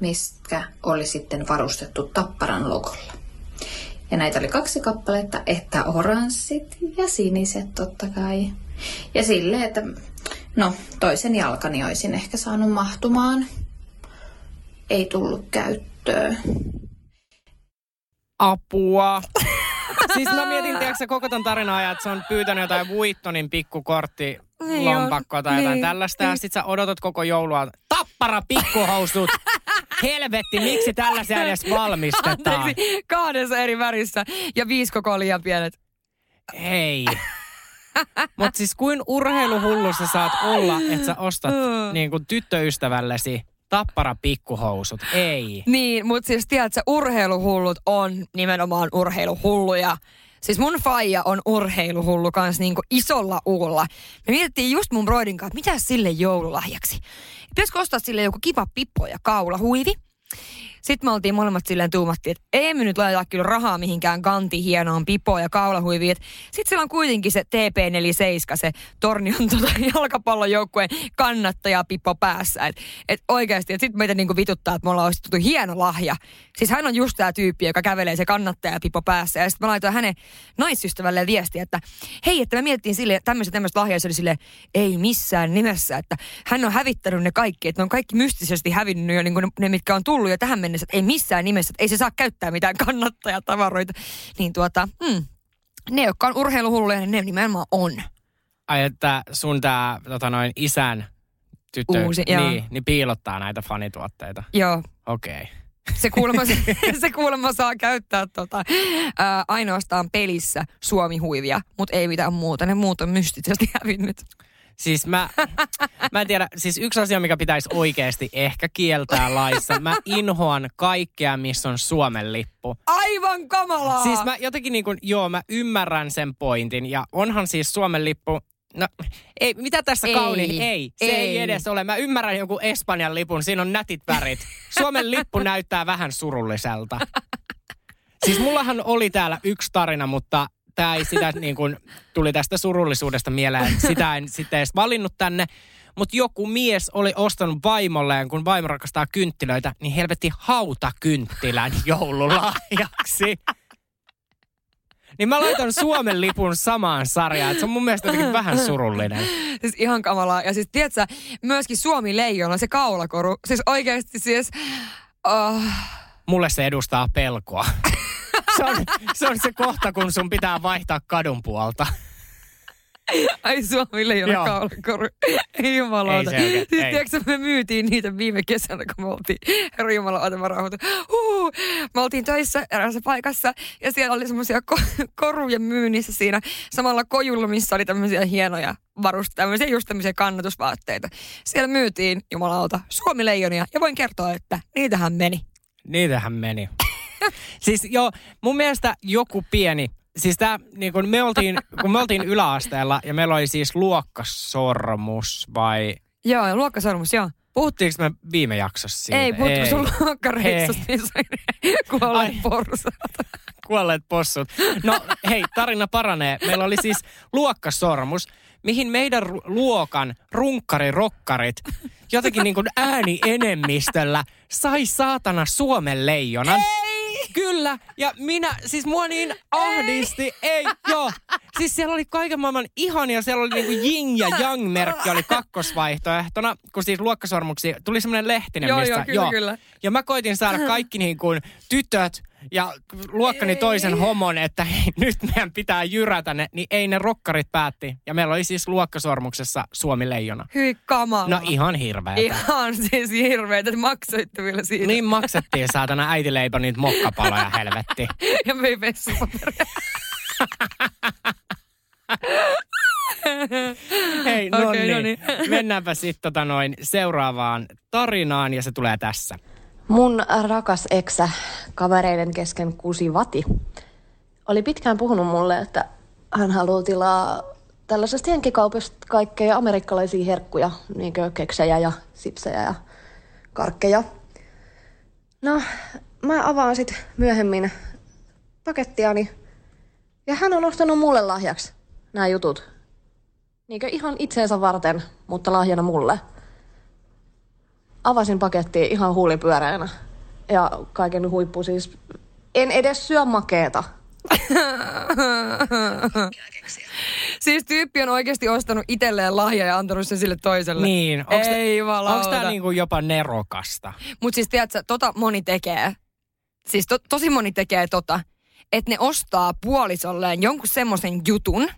mistä oli sitten varustettu Tapparan logolla. Ja näitä oli kaksi kappaletta, että oranssit ja siniset totta kai. Ja sille, että no toisen jalkani olisin ehkä saanut mahtumaan. Ei tullut käyttöön. Apua. siis mä mietin, tiedätkö koko ton tarinan ajan, että se on pyytänyt jotain Vuittonin pikkukortti Niin lompakkoa tai jotain niin, tällaista. Ja niin. sit sä odotat koko joulua. Tappara pikkuhousut! Helvetti, miksi tällaisia edes valmistetaan? Anteeksi, kahdessa eri värissä ja viisi koko liian pienet. Hei. Mutta siis kuin urheiluhullu sä saat olla, että sä ostat niin kuin tyttöystävällesi tappara pikkuhousut. Ei. Niin, mutta siis tiedätkö, urheiluhullut on nimenomaan urheiluhulluja. Siis mun faija on urheiluhullu kanssa niinku isolla uulla. Me mietittiin just mun broidin kanssa, että mitä sille joululahjaksi. Pitäisikö ostaa sille joku kiva pippo ja kaulahuivi? Sitten me oltiin molemmat silleen tuumattiin, että ei me nyt laiteta kyllä rahaa mihinkään kanti hienoon pipoon ja kaulahuiviin. Sitten siellä on kuitenkin se TP47, se Tornion tota, jalkapallojoukkueen kannattaja pippo päässä. Että et oikeasti, että sitten meitä niinku vituttaa, että me ollaan ostettu hieno lahja. Siis hän on just tämä tyyppi, joka kävelee se kannattaja pippo päässä. Ja sitten mä laitoin hänen naisystävälle viestiä, että hei, että me mietittiin sille tämmöistä tämmöistä lahjaa. Se oli sille ei missään nimessä, että hän on hävittänyt ne kaikki. Että ne on kaikki mystisesti hävinnyt jo niin ne, ne, mitkä on tullut jo tähän mennessä. Että ei missään nimessä, että ei se saa käyttää mitään kannattajatavaroita. Niin tuota, hmm, ne, jotka on urheiluhulluja, niin ne nimenomaan on. Ai, että sun tää tota noin, isän tyttö Uusi, niin, niin piilottaa näitä fanituotteita. Joo, Okei. Okay. se kuulemma, se, se kuulemma saa käyttää tota, ää, ainoastaan pelissä suomihuivia, mutta ei mitään muuta. Ne muut on mystisesti hävinnyt. Siis mä, mä en tiedä, siis yksi asia, mikä pitäisi oikeasti ehkä kieltää laissa. Mä inhoan kaikkea, missä on Suomen lippu. Aivan kamalaa! Siis mä jotenkin niin kuin, joo, mä ymmärrän sen pointin. Ja onhan siis Suomen lippu, no ei, mitä tässä kauniin? Ei, se ei. ei. edes ole. Mä ymmärrän joku Espanjan lipun, siinä on nätit värit. Suomen lippu näyttää vähän surulliselta. Siis mullahan oli täällä yksi tarina, mutta tämä ei sitä niin kuin, tuli tästä surullisuudesta mieleen. Sitä en sitten edes valinnut tänne. Mutta joku mies oli ostanut vaimolleen, kun vaimo rakastaa kynttilöitä, niin helvetti hautakynttilän joululahjaksi. Niin mä laitan Suomen lipun samaan sarjaan. Et se on mun mielestä jotenkin vähän surullinen. Siis ihan kamalaa. Ja siis tiedätkö, myöskin Suomi leijona, se kaulakoru. Siis oikeasti siis... Oh. Mulle se edustaa pelkoa. Se on, se on se kohta, kun sun pitää vaihtaa kadun puolta. Ai Suomi leijona Joo. kaulakoru. Ei jumalauta. Ei se oikein, siis ei. tiedätkö, me myytiin niitä viime kesänä, kun me oltiin, herra Jumala, ota mä rauhoitun. Huh, me oltiin töissä eräässä paikassa ja siellä oli semmoisia ko- koruja myynnissä siinä samalla kojulla, missä oli tämmöisiä hienoja varusteita, tämmöisiä just tämmöisiä kannatusvaatteita. Siellä myytiin, jumalauta, Suomi leijonia ja voin kertoa, että niitähän meni. Niitähän meni. siis joo, mun mielestä joku pieni, siis tää, niin kun me oltiin, kun me oltiin yläasteella ja meillä oli siis luokkasormus vai... Joo, luokkasormus, joo. Puhuttiinko me viime jaksossa siitä? Ei, puhutko sun luokkareissusta, missä on kuolleet Ai. porsaat. kuolleet possut. No hei, tarina paranee. Meillä oli siis luokkasormus, mihin meidän luokan runkkarirokkarit jotenkin niin kuin ääni enemmistöllä sai saatana Suomen leijonan. Ei! Kyllä, ja minä, siis mua niin ahdisti, ei, joo. Siis siellä oli kaiken maailman ihania, siellä oli niinku Jing ja Yang merkki oli kakkosvaihtoehtona, kun siis luokkasormuksi tuli semmoinen lehtinen, Joo, missä, joo, kyllä, kyllä. Ja mä koitin saada kaikki niin kuin tytöt ja luokkani toisen homon, että hei, nyt meidän pitää jyrätä ne, niin ei ne rokkarit päätti. Ja meillä oli siis luokkasormuksessa Suomi leijona. Hyi kamala. No ihan hirveetä. Ihan siis hirveetä, että maksoitte vielä siitä. Niin maksettiin saatana äiti leipä niitä mokkapaloja helvetti. ja vei vessapaperia. Hei, no Okei, no niin. niin. Mennäänpä sitten tota noin seuraavaan tarinaan ja se tulee tässä. Mun rakas eksä kavereiden kesken kusi vati oli pitkään puhunut mulle, että hän haluaa tilaa tällaisesta jenkkikaupasta kaikkea amerikkalaisia herkkuja, niin kuin keksejä ja sipsejä ja karkkeja. No, mä avaan sitten myöhemmin pakettiani ja hän on ostanut mulle lahjaksi nämä jutut. Niinkö ihan itseensä varten, mutta lahjana mulle avasin pakettia ihan huulipyöreänä. Ja kaiken huippu siis, en edes syö makeeta. siis tyyppi on oikeasti ostanut itselleen lahja ja antanut sen sille toiselle. Niin, onks Ei Onko jumalauta. tämä niinku jopa nerokasta? Mutta siis tiedätkö, tota moni tekee. Siis to, tosi moni tekee tota, että ne ostaa puolisolleen jonkun semmoisen jutun,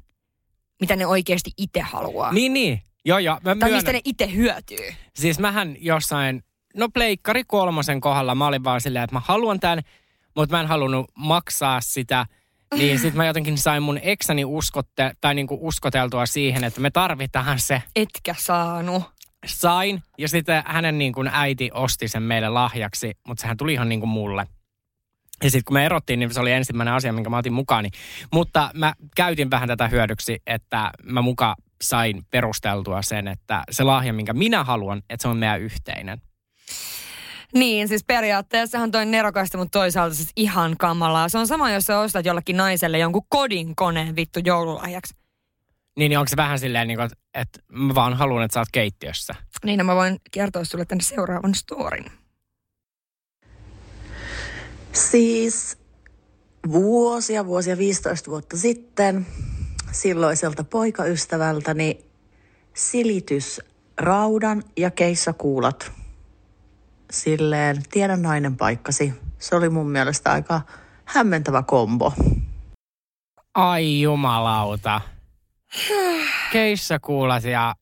mitä ne oikeasti itse haluaa. Niin, niin. Joo, joo. Mä tai myönnän. mistä ne itse hyötyy. Siis mähän jossain, no pleikkari kolmosen kohdalla mä olin vaan silleen, että mä haluan tämän, mutta mä en halunnut maksaa sitä. Niin sit mä jotenkin sain mun eksäni uskotte, tai niinku uskoteltua siihen, että me tarvitaan se. Etkä saanut. Sain, ja sitten hänen niin kuin äiti osti sen meille lahjaksi, mutta sehän tuli ihan niin kuin mulle. Ja sitten kun me erottiin, niin se oli ensimmäinen asia, minkä mä otin mukaani. Mutta mä käytin vähän tätä hyödyksi, että mä muka sain perusteltua sen, että se lahja, minkä minä haluan, että se on meidän yhteinen. Niin, siis periaatteessahan toi nerokasta, mutta toisaalta siis ihan kamalaa. Se on sama, jos sä ostat jollekin naiselle jonkun kodin koneen vittu joululahjaksi. Niin, niin onko se vähän silleen, niin kuin, että, että mä vaan haluan, että sä oot keittiössä? Niin, no mä voin kertoa sulle tänne seuraavan storin. Siis vuosia, vuosia, 15 vuotta sitten silloiselta poikaystävältäni silitys raudan ja keissakuulat. Silleen, tiedän nainen paikkasi. Se oli mun mielestä aika hämmentävä kombo. Ai jumalauta. Keissakuulat ja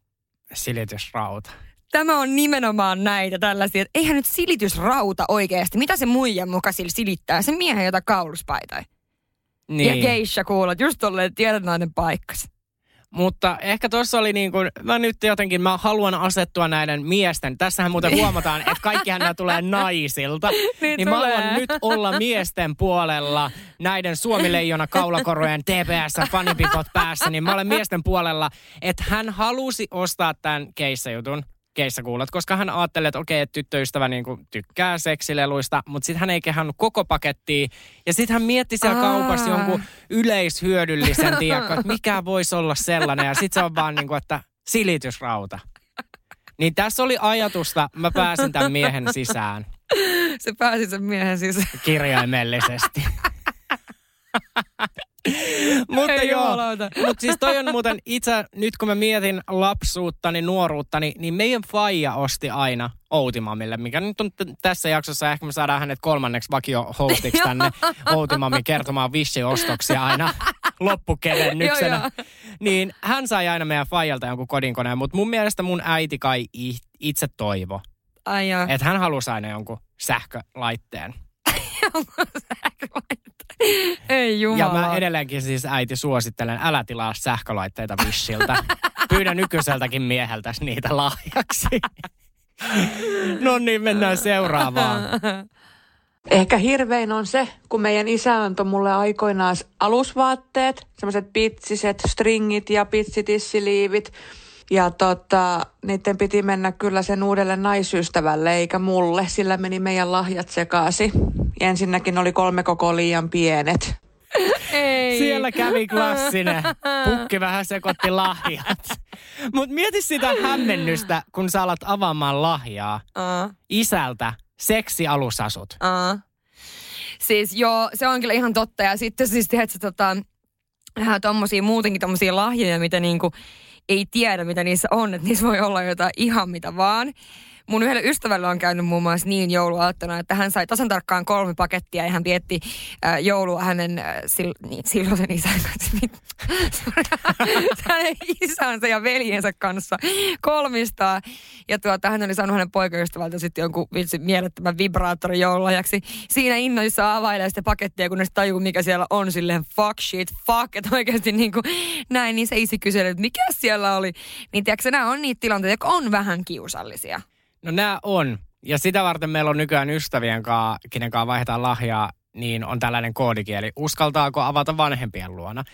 silitysrauta. Tämä on nimenomaan näitä tällaisia, että eihän nyt silitysrauta oikeasti. Mitä se muijan muka sillä silittää? Se miehen, jota kauluspaita. Niin. Ja geisha kuulat, just tolleen, että tiedät nainen paikkas. Mutta ehkä tuossa oli niin kuin, mä nyt jotenkin, mä haluan asettua näiden miesten. Tässähän muuten huomataan, että kaikkihan nämä tulee naisilta. Niin niin mä tulee. haluan nyt olla miesten puolella näiden Suomileijona kaulakorujen TPS fanipipot päässä, niin mä olen miesten puolella, että hän halusi ostaa tämän keissajutun keissakuulat, koska hän ajattelee, että okei, että tyttöystävä niin kuin tykkää seksileluista, mutta sitten hän ei kehannut koko pakettia. Ja sitten hän mietti siellä Aa. kaupassa jonkun yleishyödyllisen, tiedätkö, että mikä voisi olla sellainen. Ja sitten se on vaan niin kuin, että silitysrauta. Niin tässä oli ajatusta, mä pääsin tämän miehen sisään Se pääsi sen miehen siis. kirjaimellisesti. mutta Ei joo, mutta siis toi on muuten itse, nyt kun mä mietin lapsuuttani, nuoruuttani, niin meidän faija osti aina Outimamille, mikä nyt on t- tässä jaksossa, ehkä me saadaan hänet kolmanneksi vakio-hostiksi tänne Outimami kertomaan vissiostoksia aina loppukevennyksenä. Joo, joo. Niin hän sai aina meidän faijalta jonkun kodinkoneen, mutta mun mielestä mun äiti kai itse toivo, että hän halusi aina jonkun sähkölaitteen. Ei Ja jumala. mä edelleenkin siis äiti suosittelen, älä tilaa sähkölaitteita Wishiltä. Pyydä nykyiseltäkin mieheltä niitä lahjaksi. no niin, mennään seuraavaan. Ehkä hirvein on se, kun meidän isä antoi mulle aikoinaan alusvaatteet, semmoiset pitsiset stringit ja pitsitissiliivit. Ja tota, niiden piti mennä kyllä sen uudelle naisystävälle eikä mulle, sillä meni meidän lahjat sekaasi. Ensinnäkin oli kolme koko liian pienet. Ei. Siellä kävi klassinen. Pukki vähän sekoitti lahjat. Mutta mieti sitä hämmennystä, kun sä alat avaamaan lahjaa Aa. isältä seksialusasut. Aa. Siis joo, se on kyllä ihan totta. Ja sitten siis tiedätkö, tota, vähän tommosia, muutenkin tommosia lahjoja, mitä niinku ei tiedä, mitä niissä on. Että niissä voi olla jotain ihan mitä vaan. Mun yhdelle ystävälle on käynyt muun muassa niin jouluaattona, että hän sai tasan tarkkaan kolme pakettia ja hän vietti äh, joulua hänen äh, sil, niin, silloisen isän kanssa. hänen isänsä ja veljensä kanssa kolmistaa. Ja tuota, hän oli saanut hänen poikaystävältä sitten jonkun vitsi mielettömän vibraattorin joululahjaksi. Siinä innoissa availee sitä pakettia, kun ne tajuu, mikä siellä on silleen fuck shit, fuck, että oikeasti niin kuin näin, niin se isi kyseli, että mikä siellä oli. Niin tiedätkö, nämä on niitä tilanteita, jotka on vähän kiusallisia. No nämä on. Ja sitä varten meillä on nykyään ystävien kanssa, kenen kanssa vaihdetaan lahjaa, niin on tällainen koodikieli. Uskaltaako avata vanhempien luona?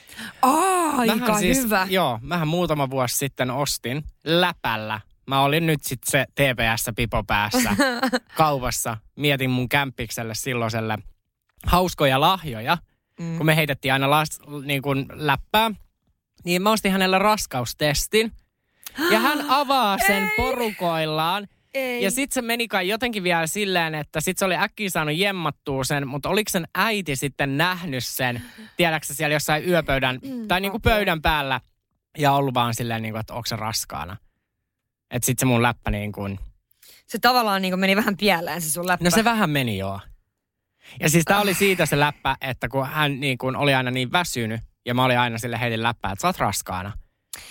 Aika Mähän siis, hyvä. Joo, mähän muutama vuosi sitten ostin läpällä. Mä olin nyt sitten se TPS-pipo päässä kaupassa. Mietin mun kämppikselle silloiselle hauskoja lahjoja, mm. kun me heitettiin aina las, niin kuin läppää. Niin mä ostin hänelle raskaustestin. Ja hän avaa sen porukoillaan. Ei. Ja sitten se meni kai jotenkin vielä silleen, että sit se oli äkkiä saanut jemmattua sen, mutta oliko sen äiti sitten nähnyt sen, tiedätkö siellä jossain yöpöydän, Mm, tai niinku pöydän päällä, ja ollut vaan silleen, niinku, että onko se raskaana. Että sitten se mun läppä niin kuin, Se tavallaan niin meni vähän pieleen se sun läppä. no se vähän meni joo. Ja siis tää oli siitä se läppä, että kun hän niin kuin oli aina niin väsynyt, ja mä olin aina sille heitin läppää, että sä oot raskaana.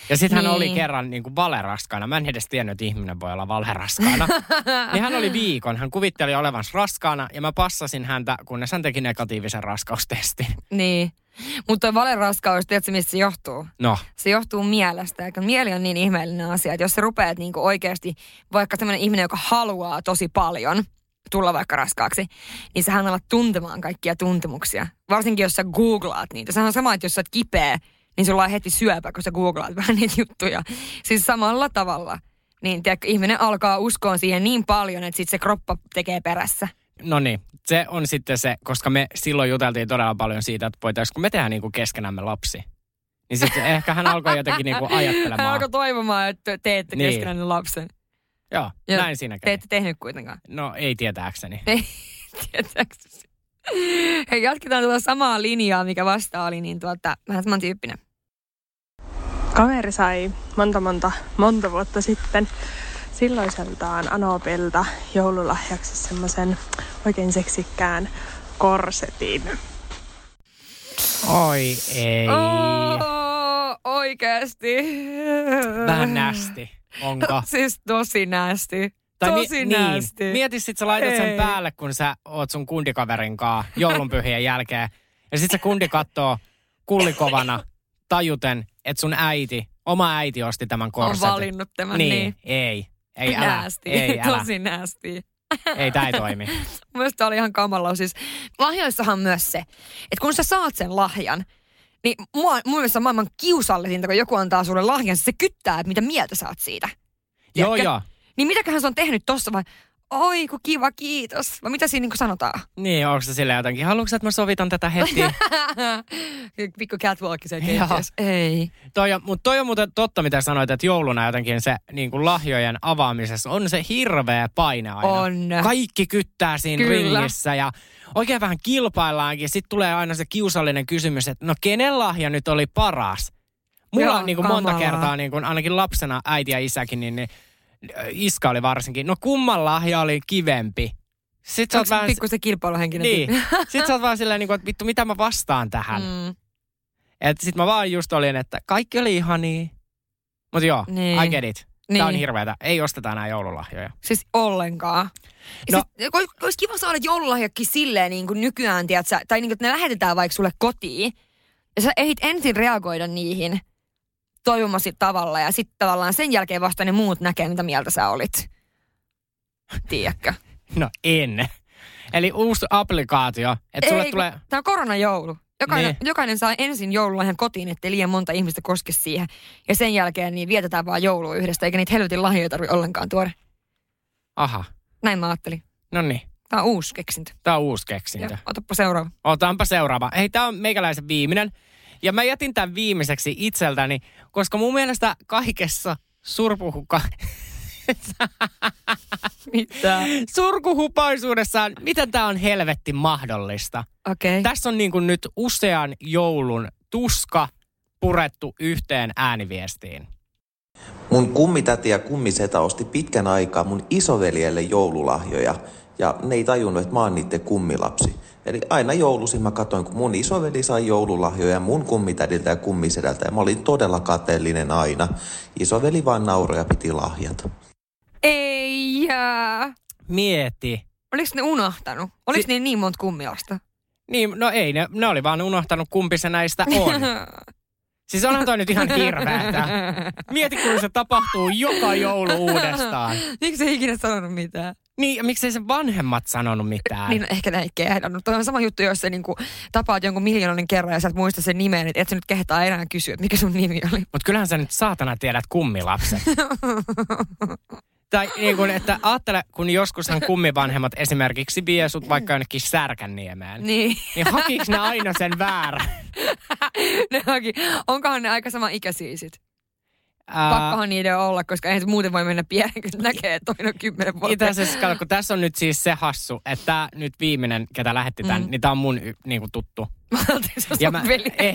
Ja sitten hän Niin. oli kerran niin kuin valeraskaana. Mä en edes tiennyt, että ihminen voi olla valeraskaana. niin hän oli viikon. Hän kuvitteli olevansa raskaana ja mä passasin häntä, kunnes hän teki negatiivisen raskaustestin. Niin. Mutta valeraskaus, tiedätkö mistä se johtuu? No, Se johtuu mielestä. Eikä mieli on niin ihmeellinen asia, että jos sä rupeat niinku oikeasti, vaikka sellainen ihminen, joka haluaa tosi paljon tulla vaikka raskaaksi, niin sähän alat tuntemaan kaikkia tuntemuksia. Varsinkin jos sä googlaat niitä. Sehän on sama, että jos sä oot kipeä, niin sulla on heti syöpä, kun sä googlaat vähän niitä juttuja. Siis samalla tavalla. Niin tiedätkö, ihminen alkaa uskoa siihen niin paljon, että sitten se kroppa tekee perässä. no niin. Se on sitten se, koska me silloin juteltiin todella paljon siitä, että voitaisiinko me tehdä niin kuin keskenämme lapsi. Niin sitten ehkä hän alkoi jotenkin niin kuin Hän ajattelemaan. alkoi toivomaan, että teette Niin. keskenään lapsen. Joo, Ja näin siinä Te kävi. ette tehnyt kuitenkaan. No ei tietääkseni. Ei, tietääksesi. Hei, jatketaan tuota samaa linjaa, mikä vasta oli, niin tuota, vähän samantyyppinen. Kaveri sai monta monta monta vuotta sitten silloiseltaan Anopelta joululahjaksi semmoisen oikein seksikkään korsetin. Oi ei. Oh, oikeasti. Vähän nästi. Onko? Siis tosi nästi. Tai mi- tosi niin. Mieti sit sä laitat sen Ei. päälle, kun sä oot sun kundikaverin kaa joulunpyhien jälkeen. Ja sit se kundi kattoo kullikovana tajuten, että sun äiti, oma äiti osti tämän On korsetin. valinnut tämän, niin. niin. Ei. Ei, älä. Näästi. Ei, älä. Tosi nästi. Ei, tää ei toimi. Mielestäni oli ihan kamala. Siis lahjoissahan myös se, että kun sä saat sen lahjan, niin mua, mun mielestä on maailman kiusallisinta, kun joku antaa sulle lahjan, se kyttää, että mitä mieltä sä oot siitä. joo, Tiedätkö? joo. Niin mitäköhän se on tehnyt tossa vai, oi kun kiva, kiitos. Vai mitä siinä niin sanotaan? Niin, onko se silleen jotenkin, haluatko että mä sovitan tätä heti? Pikku catwalk se. Ei. toi on, mutta toi on muuten totta, mitä sanoit, että jouluna jotenkin se niin kuin lahjojen avaamisessa on se hirveä paine aina. On. Kaikki kyttää siinä Kyllä. ringissä ja oikein vähän kilpaillaankin. Sitten tulee aina se kiusallinen kysymys, että no kenen lahja nyt oli paras? Mulla Joo, on niin kuin monta kertaa, niin kuin, ainakin lapsena äiti ja isäkin, niin, niin iska oli varsinkin. No kumman lahja oli kivempi? Sitten sä oot Onko vähän... kilpailuhenkinen Niin. Sitten sä oot vaan silleen, niin että vittu, mitä mä vastaan tähän? Mm. Että sit mä vaan just olin, että kaikki oli ihania. Mut joo, Niin. I get it. Tää on Niin. hirveetä. Ei osteta enää joululahjoja. Siis ollenkaan. No. Siis, olis- olisi kiva saada joululahjakin silleen niin kuin nykyään, tiedätkö, tai niin kuin, että ne lähetetään vaikka sulle kotiin. Ja sä ehdit ensin reagoida niihin toivomasi tavalla ja sitten tavallaan sen jälkeen vasta ne muut näkee, mitä mieltä sä olit. Tiedätkö? No en. Eli uusi applikaatio, että sulle Ei, tulee... Tämä on koronajoulu. Jokainen, Niin. jokainen saa ensin joululahjan kotiin, ettei liian monta ihmistä koske siihen. Ja sen jälkeen niin vietetään vaan joulua yhdessä, eikä niitä helvetin lahjoja tarvitse ollenkaan tuoda. Aha, Näin mä ajattelin. no niin. Tämä on uusi keksintö. Tää on uusi keksintö. Joo, otapa seuraava. Otaanpa seuraava. Hei, tää on meikäläisen viimeinen. Ja mä jätin tämän viimeiseksi itseltäni, koska mun mielestä kaikessa surpuhuka... Mitä? Surkuhupaisuudessaan, miten tää on helvetti mahdollista? Okei. Okay. Tässä on niin kuin nyt usean joulun tuska purettu yhteen ääniviestiin. Mun kummitäti ja kummisetä osti pitkän aikaa mun isoveljelle joululahjoja ja ne ei tajunnut, että mä oon niiden kummilapsi. Eli aina joulusin mä katsoin, kun mun isoveli sai joululahjoja mun kummitädiltä ja kummisedältä ja mä olin todella kateellinen aina. Isoveli vaan nauroi ja piti lahjat. Ei jää. Mieti. Oliko ne unohtanut? Oliko si- ne niin monta kummilasta? Niin, no ei, ne, ne oli vaan unohtanut kumpi se näistä on. Siis onhan toi nyt ihan hirveetä. Mieti, kun se tapahtuu joka joulu uudestaan. Miksi ei ikinä sanonut mitään? Niin, ja miksei se vanhemmat sanonut mitään? Niin, ehkä näin kehdannut. Toi on sama juttu, jos sä niinku tapaat jonkun miljoonin kerran ja sä et muista sen nimen, niin et sä nyt kehtaa enää kysyä, että mikä sun nimi oli. Mutta kyllähän sä nyt saatana tiedät kummilapset. tai niin kuin, että ajattele, kun joskushan kummivanhemmat esimerkiksi vie sut vaikka jonnekin Särkänniemeen. Niin. Niin hakiks ne aina sen väärän? ne haki. Onkohan ne aika sama ikäisiä sit? Ää, Pakkohan niiden olla, koska eihän se muuten voi mennä pienen, kun näkee, että toinen on kymmenen vuotta. Itse asiassa, kato, kun tässä on nyt siis se hassu, että tää nyt viimeinen, ketä lähetti tämän, Mm. niin tää on mun y- niinku tuttu. on sun veli. ei,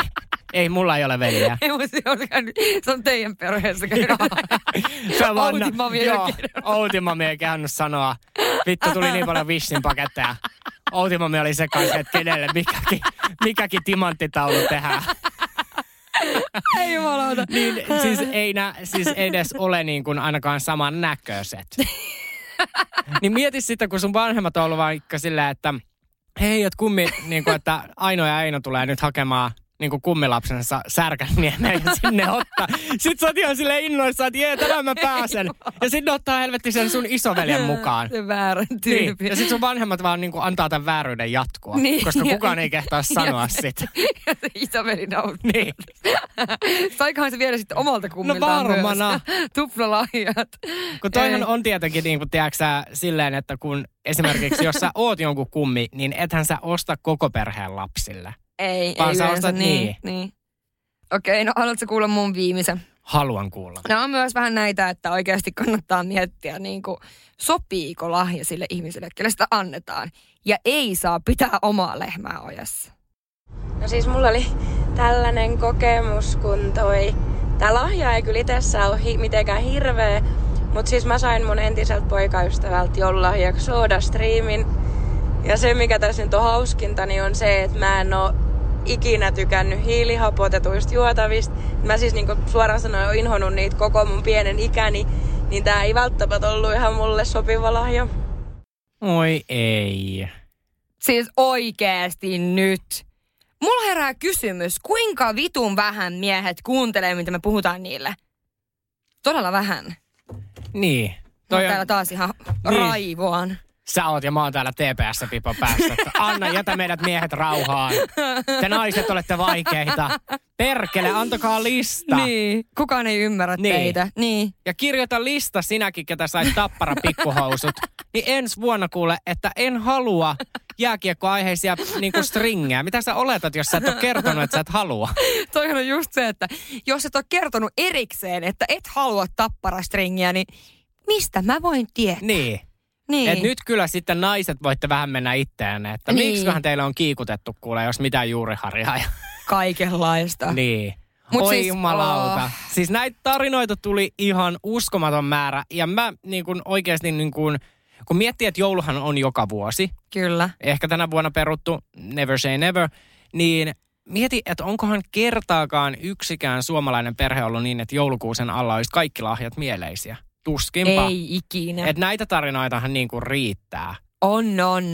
ei, mulla ei ole veliä. Ei, mutta se on, käynyt, se on teidän perheessä käynyt. Se on vaan, Outimami ei joo, käynyt sanoa. Vittu tuli niin paljon vissin paketteja. Outimami oli se kanssa, että kenelle mikäkin, mikäkin timanttitaulu tehdään. Ei jumalauta. Niin siis ei nä, siis edes ole niin kuin ainakaan saman näköiset. niin mieti sitten, kun sun vanhemmat on ollut vaikka silleen, että hei, että kummi, niin kuin, että Aino ja Eino tulee nyt hakemaan niin kuin kummilapsensa Särkänniemeen ja sinne ottaa. Sitten sä oot ihan silleen innoissaan, että jee, tänään mä pääsen. Ja sitten ottaa helvetti sen sun isoveljen mukaan. Se väärän Niin. tyyppi. Ja sitten sun vanhemmat vaan niin kuin antaa tämän vääryyden jatkua, Niin. koska kukaan ei kehtaa sanoa ja se- sitä. Ja se isoveli nauttii. Niin. Saikohan se viedä sitten omalta kummiltaan No varmana. Tuplalahjat. Kun toihan Ei. on tietenkin, niin kuin, tiedätkö, sä, silleen, että kun esimerkiksi jos sä oot jonkun kummi, niin ethän sä osta koko perheen lapsille. Ei, Vaan ei sä yleensä ostat niin. niin. niin. Okei, no haluatko kuulla mun viimeisen? Haluan kuulla. Nämä on myös vähän näitä, että oikeasti kannattaa miettiä, niin kuin, sopiiko lahja sille ihmiselle, kelle sitä annetaan. Ja ei saa pitää omaa lehmää ojassa. No siis mulla oli tällainen kokemus, kun toi... Tää lahja ei kyllä itsessään ole hi- mitenkään hirveä, mutta siis mä sain mun entiseltä poikaystävältä joululahjaksi SodaStreamin. Ja se, mikä tässä nyt on hauskinta, niin on se, että mä en oo ikinä tykännyt hiilihapotetuista juotavista. Mä siis niinku suoraan sanoen oon inhonnut niitä koko mun pienen ikäni, niin tää ei välttämättä ollut ihan mulle sopiva lahja. Oi ei. Siis oikeasti nyt. Mulla herää kysymys, kuinka vitun vähän miehet kuuntelee, mitä me puhutaan niille? Todella vähän. Niin. Toi Toi täällä on, taas ihan Niin. raivoan. Sä oot ja mä oon täällä TPS pipo päässä. että Anna, jätä meidät miehet rauhaan. Te naiset olette vaikeita. Perkele, antakaa lista. Niin, kukaan ei ymmärrä Niin. teitä. Niin. Ja kirjoita lista sinäkin, ketä sait tappara pikkuhousut. Niin ensi vuonna kuule, että en halua jääkiekkoaiheisia niinku stringejä. Mitä sä oletat, jos sä et ole kertonut, että sä et halua? Toihan on just se, että jos et ole kertonut erikseen, että et halua tapparastringiä, niin mistä mä voin tietää? Niin. Niin. Et nyt kyllä sitten naiset voitte vähän mennä itteenne, että Niin. miksiköhän teille on kiikutettu kuule, jos mitään juuriharjaa. Ja... Kaikenlaista. niin. Mut Oi siis, jumalauta. oh. Siis näitä tarinoita tuli ihan uskomaton määrä. Ja mä niin kun oikeasti niin kun, kun miettii, että jouluhan on joka vuosi. Kyllä. Ehkä tänä vuonna peruttu, never say never. Niin mieti, että onkohan kertaakaan yksikään suomalainen perhe ollut niin, että joulukuusen alla olisi kaikki lahjat mieleisiä. Tuskinpa. Ei ikinä. Et näitä tarinoitahan niin kuin riittää. On, on.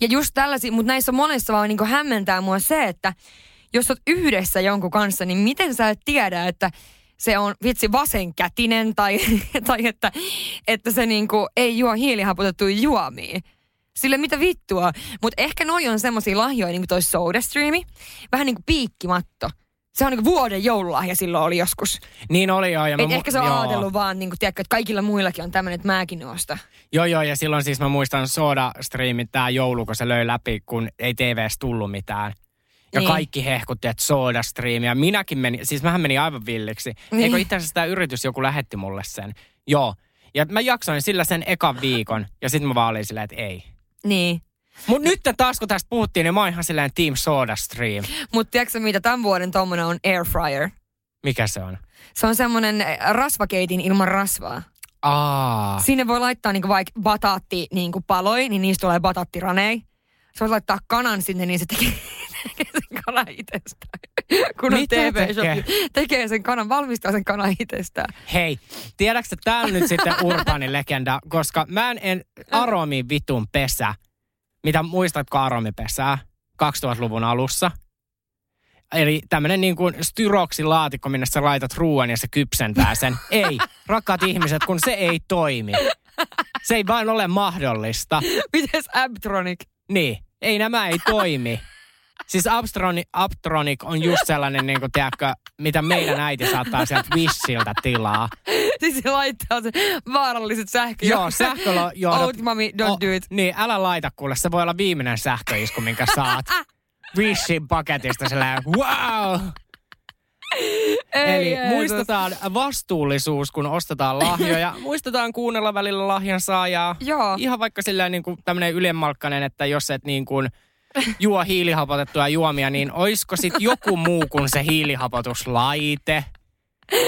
Ja just tällaisia, mutta näissä monessa vaan niin hämmentää mua se, että jos oot yhdessä jonkun kanssa, niin miten sä et tiedä, että se on vitsi vasenkätinen tai, tai että, että se niinku ei juo hiilihapotettuja juomia. Sille mitä vittua. Mutta ehkä noi on semmosia lahjoja, niin kuin toi SodaStreami. Vähän niin kuin piikkimatto. Se on niin vuoden joululahja silloin oli joskus. Niin oli joo. Ja mä Et mu- ehkä se on joo. ajatellut vaan, niin kuin, tiedätkö, että kaikilla muillakin on tämmöinen, että mäkin ostan. Joo, joo, ja silloin siis mä muistan Soda Streamin tää joulu, kun se löi läpi, kun ei TVS tullut mitään. Ja Niin. kaikki hehkutti, että Soda Stream. Ja minäkin menin, siis mähän menin aivan villiksi. Niin. Eikö itse asiassa tämä yritys joku lähetti mulle sen? Joo. Ja mä jaksoin sillä sen ekan viikon, ja sitten mä vaan olin silleen, että ei. Niin. Mut nyt taas kun tästä puhuttiin, niin mä oon ihan silleen Team Soda Stream. Mutta tiedätkö mitä tämän vuoden tommonen on air fryer? Mikä se on? Se on semmoinen rasvakeitin ilman rasvaa. Aa. Sinne voi laittaa niinku vaikka bataatti niinku paloi, niin niistä tulee bataattiranei. Sä voit laittaa kanan sinne, niin se tekee, tekee sen kanan itsestään. Kun on Mitä tv tekee? tekee sen kanan, valmistaa sen kanan itsestään. Hei, tiedätkö, että tää on nyt sitten urbaani legenda, koska mä en, en Aromin vitun pesä. Mitä muistatko Aromipesää 2000-luvun alussa? Eli tämmönen niin kuin styroksilaatikko, minne sä laitat ruoan ja se kypsentää sen. ei, rakkaat ihmiset, kun se ei toimi. Se ei vain ole mahdollista. Mites Abtronic? Niin, ei nämä ei toimi. Siis Abstroni, Abtronic on just sellainen, niin kuin, tiedätkö, mitä meidän äiti saattaa sieltä Wishiltä tilaa. Siis se laittaa se vaaralliset sähkö. Joo, sähköjohdot. Out, mami, don't O- do it. Niin, älä laita kuule, se voi olla viimeinen sähköisku, minkä saat. Wishin paketista sellainen, wow! Eli Jeesus. muistetaan vastuullisuus, kun ostetaan lahjoja. muistetaan kuunnella välillä lahjan saajaa. Joo. Ihan vaikka silleen niin kuin tämmöinen ylenmalkkainen, että jos et niin kuin juo hiilihapotettuja juomia, niin oisko sit joku muu kuin se hiilihapotuslaite?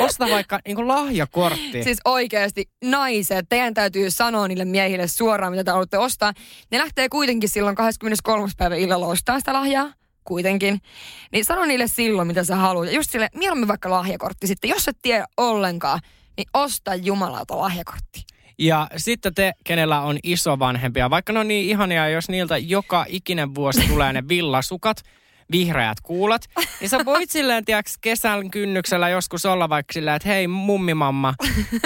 Osta vaikka niin lahjakortti. Siis oikeasti naiset, teidän täytyy sanoa niille miehille suoraan, mitä te haluatte ostaa. Ne lähtee kuitenkin silloin 23. päivä illalla ostaa sitä lahjaa. Kuitenkin. Niin sano niille silloin, mitä sä haluat. Ja just sille, mieluummin vaikka lahjakortti sitten. Jos et tiedä ollenkaan, niin osta jumalauta lahjakortti. Ja sitten te, kenellä on isovanhempia, vaikka ne on niin ihania, jos niiltä joka ikinen vuosi tulee ne villasukat, vihreät kuulat, niin sä voit silleen, tiiäks, kesän kynnyksellä joskus olla vaikka silleen, että hei mummimamma,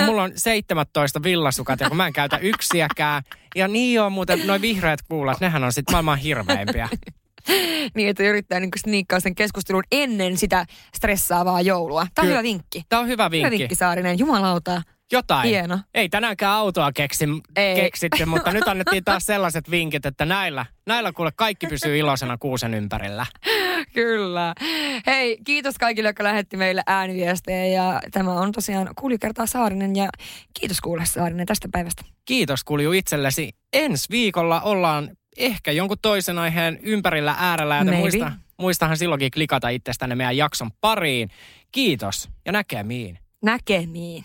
mulla on 17 villasukat ja kun mä en käytä yksiäkään. Ja niin on muuten, noin vihreät kuulat, nehän on sitten maailman hirveimpiä. niin, että yrittää niin sniikkaa sen keskustelun ennen sitä stressaavaa joulua. Tämä on Kyllä. hyvä vinkki. Tämä on hyvä vinkki. Hyvä vinkki Saarinen, jumalauta. Jotain. Hieno. Ei tänäänkään autoa keksi, Ei. keksitty, mutta nyt annettiin taas sellaiset vinkit, että näillä, näillä kuule kaikki pysyy iloisena kuusen ympärillä. Kyllä. Hei, kiitos kaikille, jotka lähetti meille ääniviestejä. Ja tämä on tosiaan Kuulikertaa Saarinen ja kiitos kuule Saarinen tästä päivästä. Kiitos Kulju itsellesi. Ensi viikolla ollaan ehkä jonkun toisen aiheen ympärillä äärellä, joten Maybe. muista, muistahan silloinkin klikata itsestänne meidän jakson pariin. Kiitos ja näkemiin. Näkemiin.